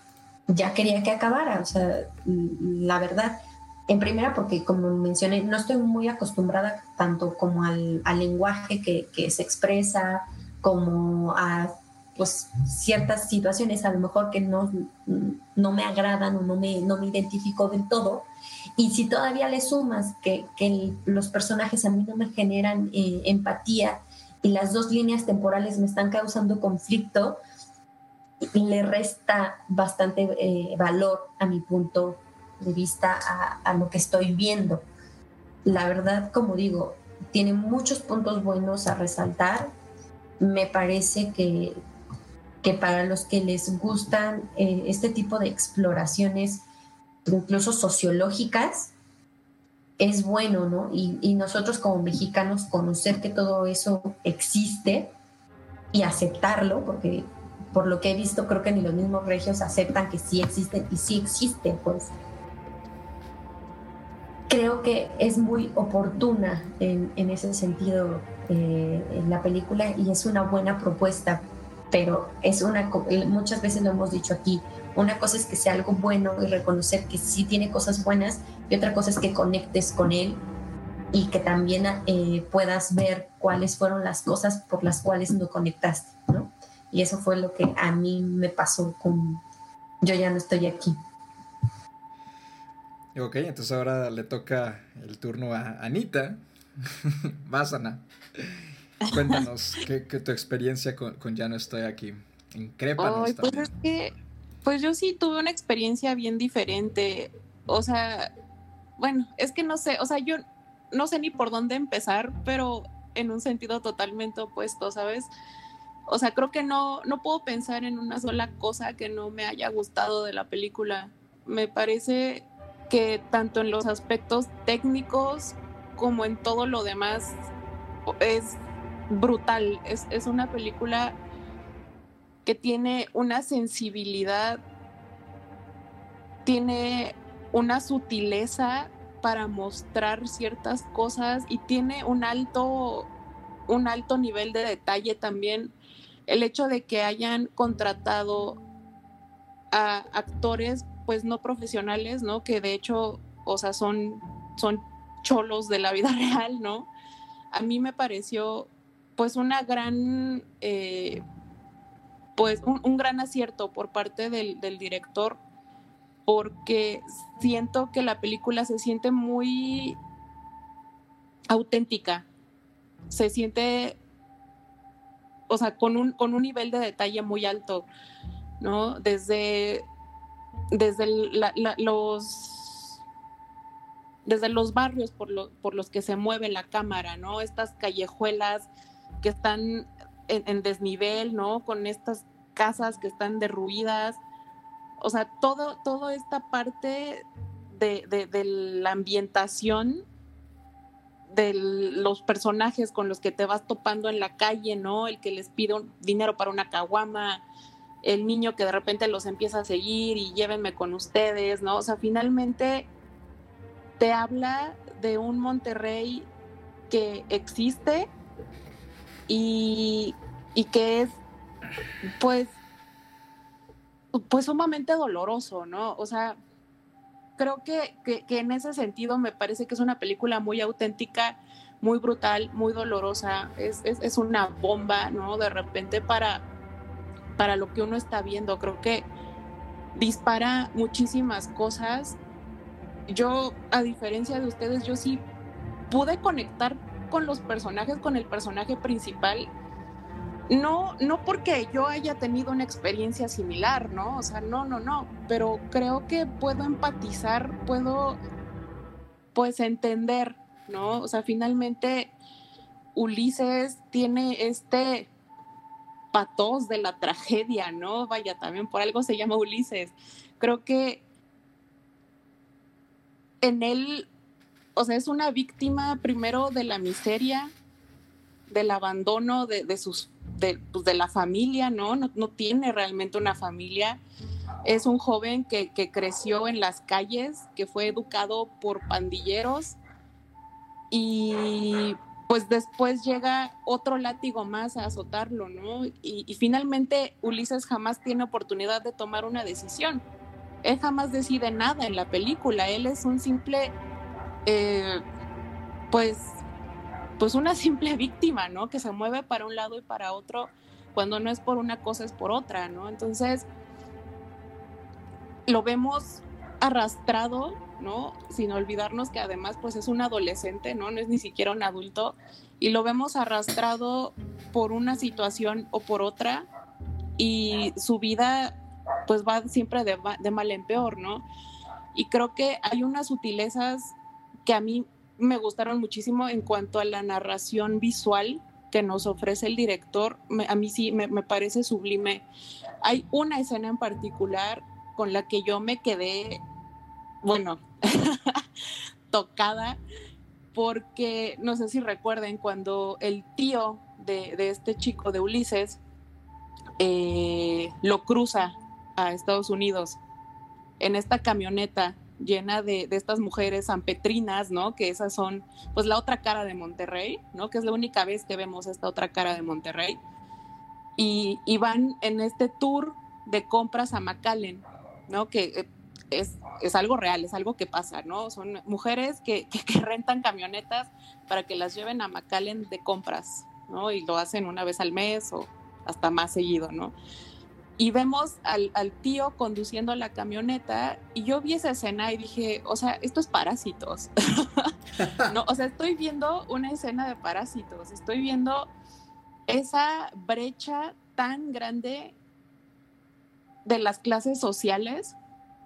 ya quería que acabara, o sea, la verdad. En primera, porque como mencioné, no estoy muy acostumbrada tanto como al, lenguaje que, que, se expresa, como a pues ciertas situaciones a lo mejor que no, no me agradan o no me, no me identifico del todo. Y si todavía le sumas que, que los personajes a mí no me generan eh, empatía y las dos líneas temporales me están causando conflicto, le resta bastante eh, valor a mi punto de vista a, lo que estoy viendo. La verdad, como digo, tiene muchos puntos buenos a resaltar. Me parece que, que para los que les gustan eh, este tipo de exploraciones, incluso sociológicas, es bueno, ¿no? Y, nosotros como mexicanos conocer que todo eso existe y aceptarlo, porque por lo que he visto creo que ni los mismos regios aceptan que sí existen y sí existe, pues. Creo que es muy oportuna en, ese sentido eh, la película y es una buena propuesta, pero es una, muchas veces lo hemos dicho aquí, una cosa es que sea algo bueno y reconocer que sí tiene cosas buenas y otra cosa es que conectes con él y que también eh, puedas ver cuáles fueron las cosas por las cuales no conectaste, ¿no? Y eso fue lo que a mí me pasó con Yo ya no estoy aquí. Ok, entonces ahora le toca el turno a Anita. Vas, Ana. Cuéntanos, ¿qué, tu experiencia con, Ya no estoy aquí? Incrépanos pues es que pues yo sí tuve una experiencia bien diferente. O sea, bueno, es que no sé, o sea, yo no sé ni por dónde empezar, pero en un sentido totalmente opuesto, ¿sabes? O sea, creo que no, no puedo pensar en una sola cosa que no me haya gustado de la película. Me parece que tanto en los aspectos técnicos como en todo lo demás es brutal. Es, es una película que tiene una sensibilidad, tiene una sutileza para mostrar ciertas cosas y tiene un alto, un alto nivel de detalle también. El hecho de que hayan contratado a actores pues no profesionales, ¿no? Que de hecho, o sea, son, son cholos de la vida real, ¿no? A mí me pareció pues una gran, eh, pues un, gran acierto por parte del, del director porque siento que la película se siente muy auténtica, se siente, o sea, con un, con un nivel de detalle muy alto, ¿no? Desde, desde los desde los barrios por, por, los que se mueve la cámara, ¿no? Estas callejuelas que están en, desnivel, ¿no? Con estas casas que están derruidas, o sea, todo, toda esta parte de, la ambientación de los personajes con los que te vas topando en la calle, ¿no? El que les pide dinero para una caguama, el niño que de repente los empieza a seguir y llévenme con ustedes, ¿no? O sea, finalmente te habla de un Monterrey que existe y, y que es, pues, pues sumamente doloroso, ¿no? O sea, creo que, en ese sentido me parece que es una película muy auténtica, muy brutal, muy dolorosa, es, es, una bomba, ¿no? De repente para, para lo que uno está viendo, creo que dispara muchísimas cosas. Yo, a diferencia de ustedes, yo sí pude conectar con los personajes, con el personaje principal no, no porque yo haya tenido una experiencia similar, ¿no? O sea, no, no, no, pero creo que puedo empatizar, puedo pues entender, ¿no? O sea, finalmente Ulises tiene este patos de la tragedia, ¿no? Vaya, también por algo se llama Ulises. Creo que en él, o sea, es una víctima primero de la miseria, del abandono de, de sus pues, de, la familia, ¿no? ¿no? tiene realmente una familia. Es un joven que, creció en las calles, que fue educado por pandilleros y pues después llega otro látigo más a azotarlo, ¿no? Y, finalmente Ulises jamás tiene oportunidad de tomar una decisión. Él jamás decide nada en la película, él es un simple, eh, pues pues una simple víctima, ¿no? Que se mueve para un lado y para otro, cuando no es por una cosa es por otra, ¿no? Entonces, lo vemos arrastrado, ¿no? Sin olvidarnos que además pues es un adolescente, ¿no? No es ni siquiera un adulto y lo vemos arrastrado por una situación o por otra y su vida pues va siempre de, mal en peor, ¿no? Y creo que hay unas sutilezas que a mí me gustaron muchísimo en cuanto a la narración visual que nos ofrece el director. a mí sí me, parece sublime. Hay una escena en particular con la que yo me quedé, bueno, tocada, porque no sé si recuerden cuando el tío de, este chico de Ulises eh, lo cruza a Estados Unidos en esta camioneta llena de, estas mujeres ampetrinas, ¿no? Que esas son, pues, la otra cara de Monterrey, ¿no? Que es la única vez que vemos esta otra cara de Monterrey. Y, van en este tour de compras a McAllen, ¿no? Que eh, es, algo real, es algo que pasa, ¿no? Son mujeres que, que, rentan camionetas para que las lleven a McAllen de compras, ¿no? Y lo hacen una vez al mes o hasta más seguido, ¿no? Y vemos al, tío conduciendo la camioneta y yo vi esa escena y dije, o sea, esto es parásitos. no, o sea, estoy viendo una escena de parásitos, estoy viendo esa brecha tan grande de las clases sociales,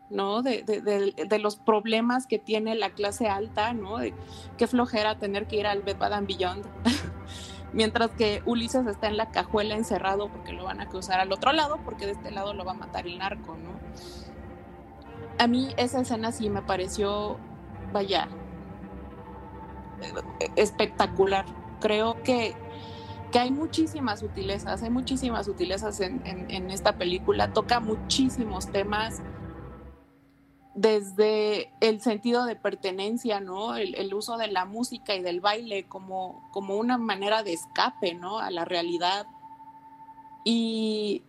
¿no? De, de, los problemas que tiene la clase alta, ¿no? De qué flojera tener que ir al Bed Bath Beyond. mientras que Ulises está en la cajuela encerrado porque lo van a cruzar al otro lado, porque de este lado lo va a matar el narco, ¿no? A mí esa escena sí me pareció, vaya, espectacular. Creo que que hay muchísimas sutilezas, hay muchísimas sutilezas en, en, esta película, toca muchísimos temas desde el sentido de pertenencia, ¿no? El, uso de la música y del baile como, como una manera de escape, ¿no? A la realidad. Y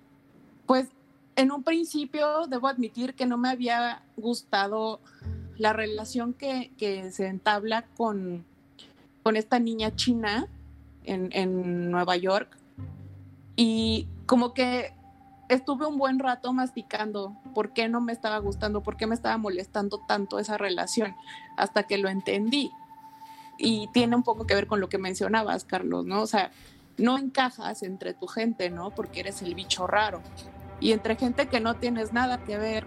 pues en un principio debo admitir que no me había gustado la relación que, que se entabla con, con esta niña china en, Nueva York y como que estuve un buen rato masticando por qué no me estaba gustando, por qué me estaba molestando tanto esa relación, hasta que lo entendí. Y tiene un poco que ver con lo que mencionabas, Carlos, ¿no? O sea, no encajas entre tu gente, ¿no? Porque eres el bicho raro. Y entre gente que no tienes nada que ver,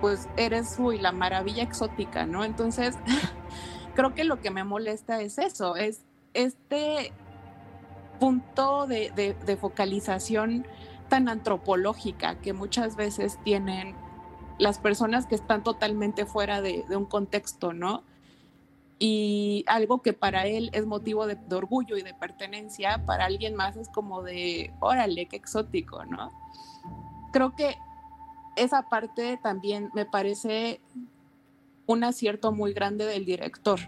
pues eres, uy, la maravilla exótica, ¿no? Entonces, creo que lo que me molesta es eso, es este punto de, focalización tan antropológica que muchas veces tienen las personas que están totalmente fuera de, un contexto, ¿no? Y algo que para él es motivo de, orgullo y de pertenencia, para alguien más es como de, órale, qué exótico, ¿no? Creo que esa parte también me parece un acierto muy grande del director,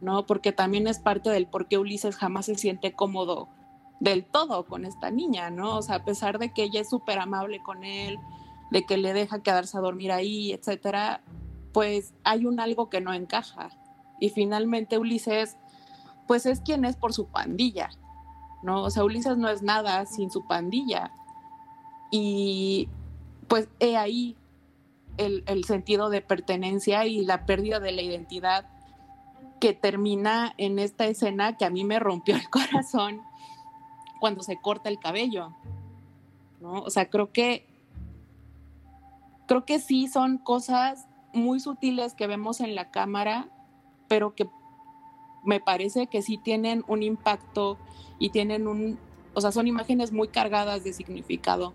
¿no? Porque también es parte del por qué Ulises jamás se siente cómodo del todo con esta niña, ¿no? O sea, a pesar de que ella es súper amable con él, de que le deja quedarse a dormir ahí, etcétera, pues hay un algo que no encaja. Y finalmente Ulises, pues es quien es por su pandilla, ¿no? O sea, Ulises no es nada sin su pandilla. Y pues he ahí el, el sentido de pertenencia y la pérdida de la identidad que termina en esta escena que a mí me rompió el corazón cuando se corta el cabello, ¿no? O sea, creo que, creo que sí son cosas muy sutiles que vemos en la cámara, pero que me parece que sí tienen un impacto y tienen un, o sea, son imágenes muy cargadas de significado.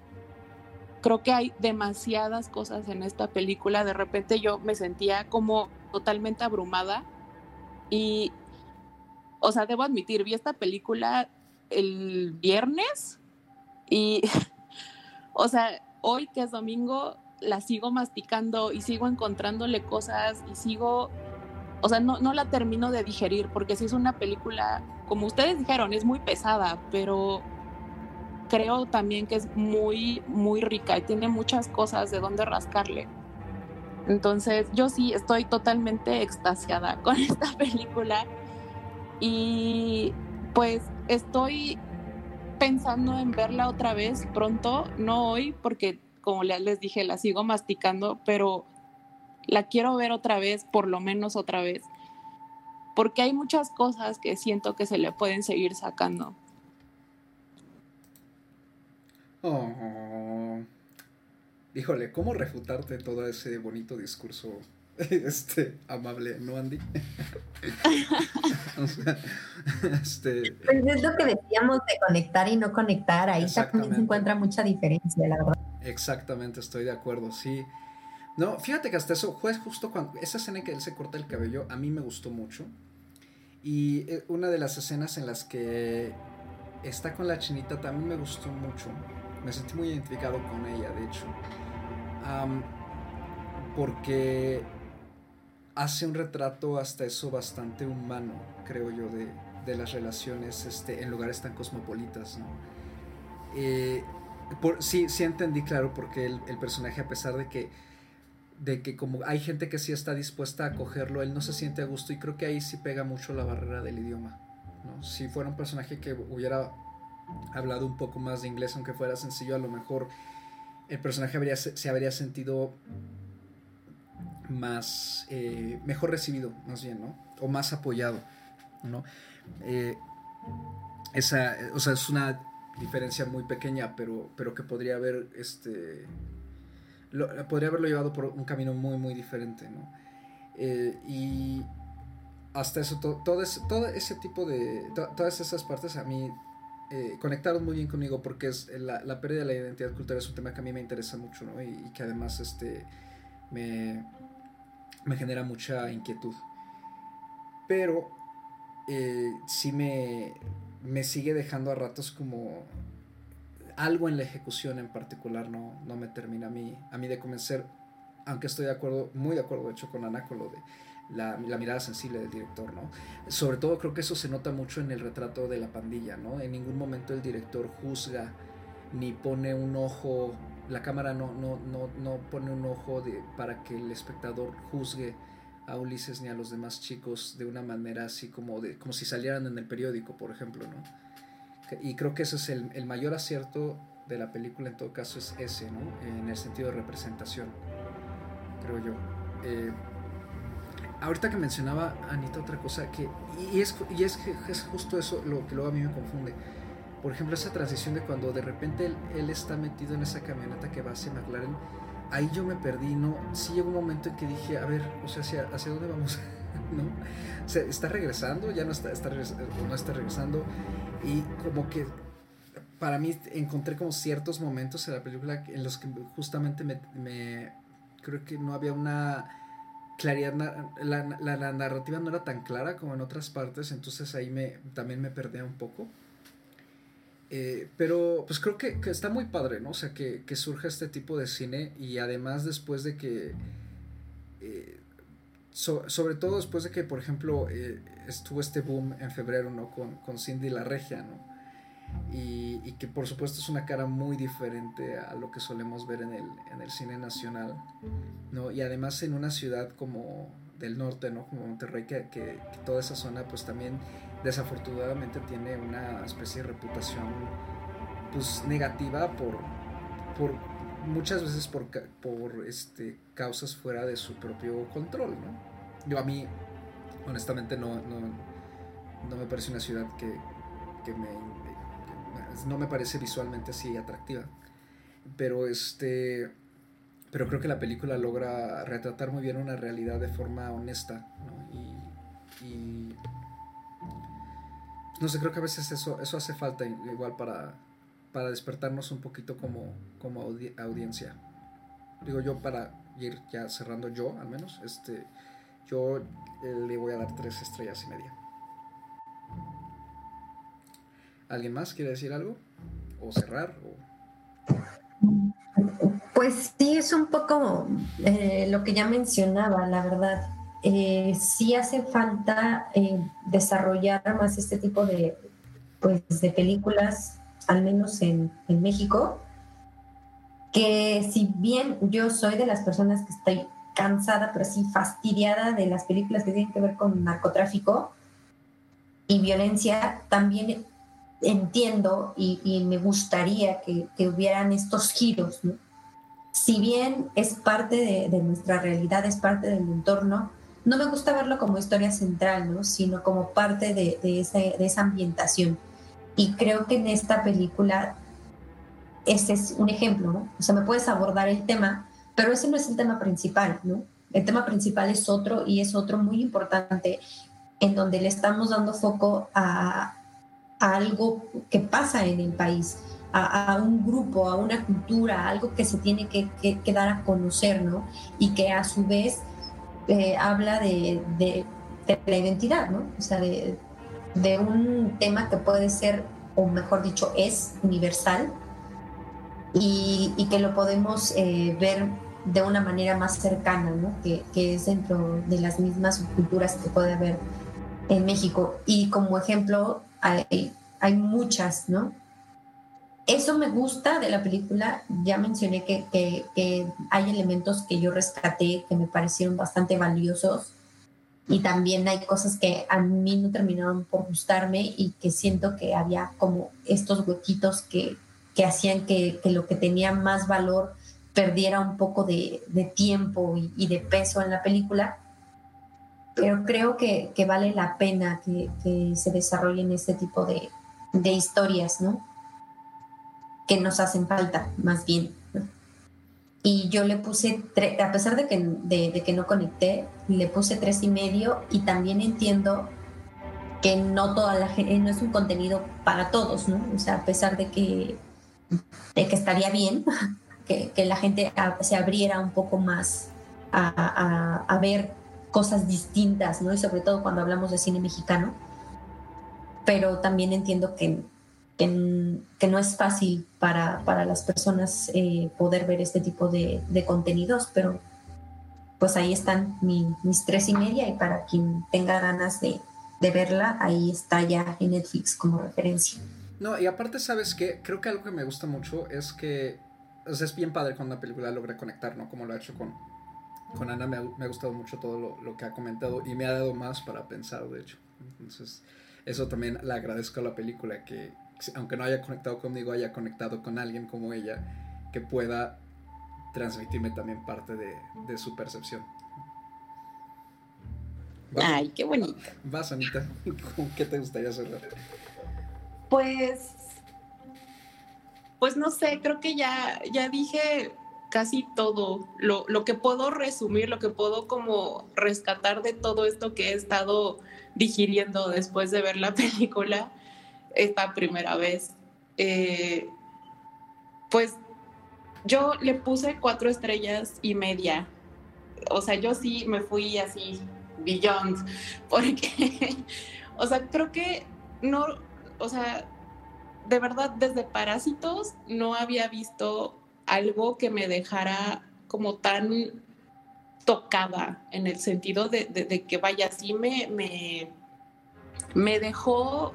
Creo que hay demasiadas cosas en esta película. De repente yo me sentía como totalmente abrumada y, o sea, debo admitir, vi esta película el viernes y, o sea, hoy que es domingo, la sigo masticando y sigo encontrándole cosas y sigo, o sea, no, no la termino de digerir porque si es una película, como ustedes dijeron, es muy pesada, pero creo también que es muy, muy rica y tiene muchas cosas de donde rascarle. Entonces, yo sí estoy totalmente extasiada con esta película y pues estoy pensando en verla otra vez pronto, no hoy, porque como les dije, la sigo masticando, pero la quiero ver otra vez, por lo menos otra vez, porque hay muchas cosas que siento que se le pueden seguir sacando. Oh. Híjole, ¿cómo refutarte todo ese bonito discurso este, amable, ¿no, Andy? este... Pues es lo que decíamos de conectar y no conectar, ahí también se encuentra mucha diferencia, la verdad. Exactamente, estoy de acuerdo, sí. No, fíjate que hasta eso fue justo cuando esa escena en que él se corta el cabello, a mí me gustó mucho. Y eh, una de las escenas en las que está con la chinita también me gustó mucho. Me sentí muy identificado con ella, de hecho. porque hace un retrato hasta eso bastante humano, creo yo, de, de las relaciones este, en lugares tan cosmopolitas. ¿no? Eh, por, sí, sí entendí, claro, porque el, el, personaje, a pesar de que, de que como hay gente que sí está dispuesta a acogerlo, él no se siente a gusto y creo que ahí sí pega mucho la barrera del idioma. ¿no? Si fuera un personaje que hubiera hablado un poco más de inglés, aunque fuera sencillo, a lo mejor el personaje se habría sentido más, eh, mejor recibido, más bien, ¿no? O más apoyado, ¿no? Eh, esa, o sea, es una diferencia muy pequeña, pero, pero que podría haber, este, podría haberlo llevado por un camino muy, muy diferente, ¿no? Eh, y hasta eso, todo, ese, todo ese tipo de, todas esas partes a mí conectaron muy bien conmigo porque es la, la, pérdida de la identidad cultural es un tema que a mí me interesa mucho, ¿no? Y, y que además, este, me, me genera mucha inquietud. Pero eh, sí me, me sigue dejando a ratos como algo en la ejecución en particular no, no me termina a mí, a mí de convencer, aunque estoy de acuerdo, muy de acuerdo de hecho con Ana con lo de la, la, mirada sensible del director, ¿no? Sobre todo creo que eso se nota mucho en el retrato de la pandilla, ¿no? En ningún momento el director juzga ni pone un ojo, la cámara no, no, no, no pone un ojo de, para que el espectador juzgue a Ulises ni a los demás chicos de una manera así como, de, como si salieran en el periódico, por ejemplo, ¿no? Y creo que ese es el, el mayor acierto de la película, en todo caso, es ese, ¿no? En el sentido de representación, creo yo. Eh, ahorita que mencionaba Anita otra cosa que y es y es, es justo eso lo que luego a mí me confunde por ejemplo esa transición de cuando de repente él, está metido en esa camioneta que va hacia McLaren ahí yo me perdí no sí llegó un momento en que dije a ver o sea hacia, dónde vamos no o sea, está regresando ya no está, está no está regresando y como que para mí encontré como ciertos momentos en la película en los que justamente me, creo que no había una claridad, la, la, la, narrativa no era tan clara como en otras partes, entonces ahí me, también me perdía un poco. Eh, pero pues creo que, que, está muy padre, ¿no? O sea, que, que, surja este tipo de cine y además después de que, eh, so, sobre todo después de que, por ejemplo, eh, estuvo este boom en febrero, ¿no? Con, con Cindy la Regia, ¿no? Y, y, que por supuesto es una cara muy diferente a lo que solemos ver en el, en el cine nacional, ¿no? Y además en una ciudad como del norte, ¿no? Como Monterrey, que, toda esa zona pues también desafortunadamente tiene una especie de reputación pues negativa por, por muchas veces por, por este, causas fuera de su propio control, ¿no? Yo a mí honestamente no, no, no me parece una ciudad que, que me no me parece visualmente así atractiva. Pero este. Pero creo que la película logra retratar muy bien una realidad de forma honesta. ¿no? Y, No sé, creo que a veces eso, eso hace falta igual para, para despertarnos un poquito como, como audi audiencia. Digo yo para ir ya cerrando yo al menos. Este, yo eh, le voy a dar tres estrellas y media. ¿Alguien más quiere decir algo? ¿O cerrar? O... Pues sí, es un poco eh, lo que ya mencionaba, la verdad. Eh, sí hace falta eh, desarrollar más este tipo de, pues, de películas, al menos en, en México, que si bien yo soy de las personas que estoy cansada, pero sí fastidiada de las películas que tienen que ver con narcotráfico y violencia, también entiendo y, me gustaría que, que, hubieran estos giros. ¿no? Si bien es parte de, nuestra realidad, es parte del entorno, no me gusta verlo como historia central, ¿no? sino como parte de, esa ambientación. Y creo que en esta película ese es un ejemplo, ¿no? O sea, me puedes abordar el tema, pero ese no es el tema principal, ¿no? El tema principal es otro y es otro muy importante en donde le estamos dando foco a algo que pasa en el país, a, un grupo, a una cultura, algo que se tiene que, que, dar a conocer, ¿no? Y que a su vez eh, habla de, la identidad, ¿no? O sea, de, un tema que puede ser, o mejor dicho, es universal y, que lo podemos eh, ver de una manera más cercana, ¿no? Que, es dentro de las mismas subculturas que puede haber en México. Y como ejemplo, hay, hay muchas, ¿no? Eso me gusta de la película. Ya mencioné que, que, hay elementos que yo rescaté que me parecieron bastante valiosos y también hay cosas que a mí no terminaron por gustarme y que siento que había como estos huequitos que, que hacían que, lo que tenía más valor perdiera un poco de, tiempo y, de peso en la película pero creo que, vale la pena que, que, se desarrollen este tipo de, de historias, ¿no? Que nos hacen falta, más bien. Y yo le puse, a pesar de que, de, que no conecté, le puse tres y medio y también entiendo que no toda la gente, no es un contenido para todos, ¿no? O sea, a pesar de que, de que estaría bien que, que la gente se abriera un poco más a, a, a ver cosas distintas, ¿no? Y sobre todo cuando hablamos de cine mexicano. pero también entiendo que, que, no es fácil para, para las personas eh, poder ver este tipo de, de, contenidos, pero pues ahí están mis tres y media y para quien tenga ganas de, de verla, ahí está ya en Netflix como referencia. No, y aparte, ¿sabes qué? Creo que algo que me gusta mucho es que es bien padre cuando una película logra conectar, ¿no? Como lo ha hecho con, con Ana, me ha, gustado mucho todo lo, lo, que ha comentado y me ha dado más para pensar, de hecho. Entonces, eso también le agradezco a la película, que aunque no haya conectado conmigo, haya conectado con alguien como ella, que pueda transmitirme también parte de, de su percepción. Ay, qué bonito. Vas, Anita, ¿con qué te gustaría cerrar? Pues, pues no sé, creo que ya, ya dije casi todo. Lo, lo, que puedo resumir, lo que puedo como rescatar de todo esto que he estado digiriendo después de ver la película esta primera vez. Eh, pues yo le puse cuatro estrellas y media. O sea, yo sí me fui así, beyond, porque, o sea, creo que no, o sea, de verdad, desde Parásitos no había visto algo que me dejara como tan tocada en el sentido de, que vaya, así me, me, me dejó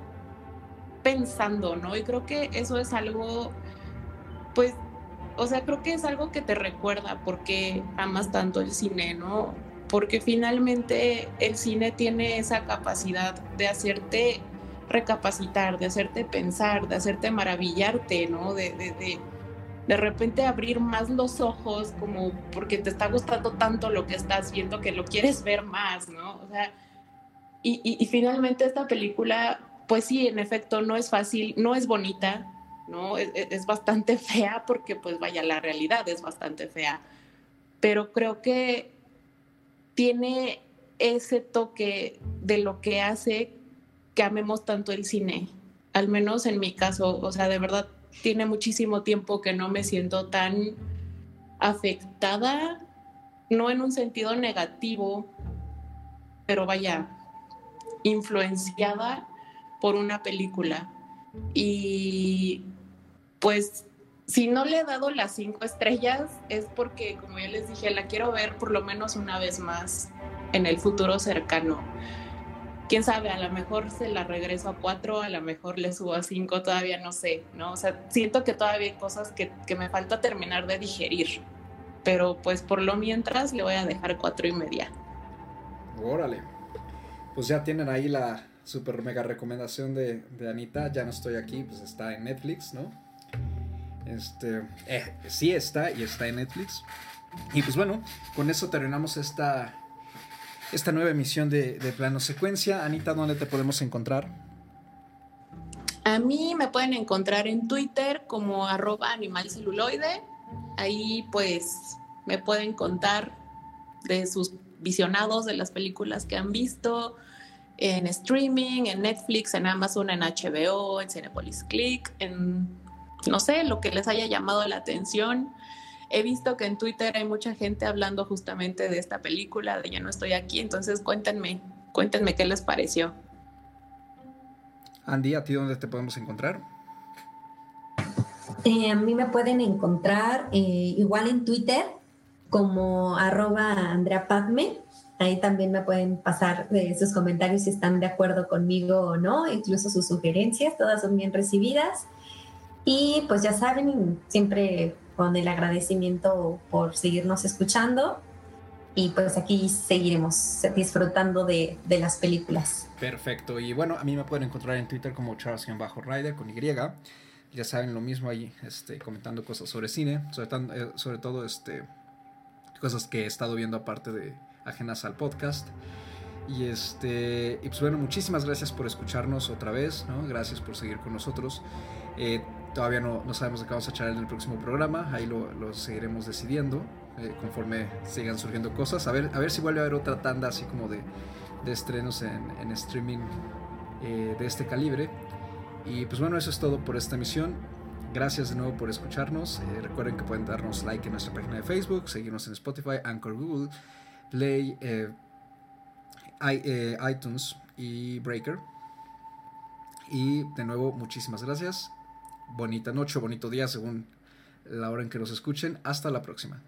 pensando, ¿no? Y creo que eso es algo, pues, o sea, creo que es algo que te recuerda porque amas tanto el cine, ¿no? Porque finalmente el cine tiene esa capacidad de hacerte recapacitar, de hacerte pensar, de hacerte maravillarte, ¿no? De, de, de, repente abrir más los ojos como porque te está gustando tanto lo que estás viendo que lo quieres ver más, ¿no? O sea, y, y, finalmente esta película, pues sí, en efecto, no es fácil, no es bonita, ¿no? Es, bastante fea porque, pues vaya, la realidad es bastante fea, pero creo que tiene ese toque de lo que hace que amemos tanto el cine, al menos en mi caso, o sea, de verdad tiene muchísimo tiempo que no me siento tan afectada, no en un sentido negativo, pero vaya, influenciada por una película. Y pues si no le he dado las cinco estrellas es porque, como ya les dije, la quiero ver por lo menos una vez más en el futuro cercano quién sabe, a lo mejor se la regreso a cuatro, a lo mejor le subo a cinco, todavía no sé, ¿no? O sea, siento que todavía hay cosas que, me falta terminar de digerir, pero pues por lo mientras le voy a dejar cuatro y media. Órale. Pues ya tienen ahí la super mega recomendación de, Anita, ya no estoy aquí, pues está en Netflix, ¿no? Este, eh, sí está y está en Netflix. Y pues bueno, con eso terminamos esta esta nueva emisión de, Plano Secuencia. Anita, ¿dónde te podemos encontrar? A mí me pueden encontrar en Twitter como arroba animalceluloide. Ahí pues me pueden contar de sus visionados, de las películas que han visto en streaming, en Netflix, en Amazon, en HBO, en Cinepolis Click, en no sé, lo que les haya llamado la atención. He visto que en Twitter hay mucha gente hablando justamente de esta película, de Ya no estoy aquí, entonces cuéntenme, cuéntenme qué les pareció. Andy, ¿a ti dónde te podemos encontrar? Eh, a mí me pueden encontrar eh, igual en Twitter como arroba Andrea Padme. Ahí también me pueden pasar eh, sus comentarios si están de acuerdo conmigo o no, incluso sus sugerencias, todas son bien recibidas. Y pues ya saben, siempre con el agradecimiento por seguirnos escuchando y pues aquí seguiremos disfrutando de, de, las películas. Perfecto, y bueno, a mí me pueden encontrar en Twitter como Charles-Rider con Y. Ya saben lo mismo ahí, este, comentando cosas sobre cine, sobre, eh, sobre todo este, cosas que he estado viendo aparte de ajenas al podcast. Y este, y pues bueno, muchísimas gracias por escucharnos otra vez, ¿no? Gracias por seguir con nosotros. Eh, todavía no, no, sabemos de qué vamos a echar en el próximo programa, ahí lo, lo seguiremos decidiendo eh, conforme sigan surgiendo cosas. A ver, a ver si vuelve a haber otra tanda así como de, de estrenos en, en streaming eh, de este calibre. Y pues bueno, eso es todo por esta emisión. Gracias de nuevo por escucharnos. recuerden que pueden darnos like en nuestra página de Facebook, seguirnos en Spotify, Anchor, Google, Play, iTunes y Breaker. Y de nuevo, muchísimas gracias. Bonita noche, bonito día, según la hora en que nos escuchen. Hasta la próxima.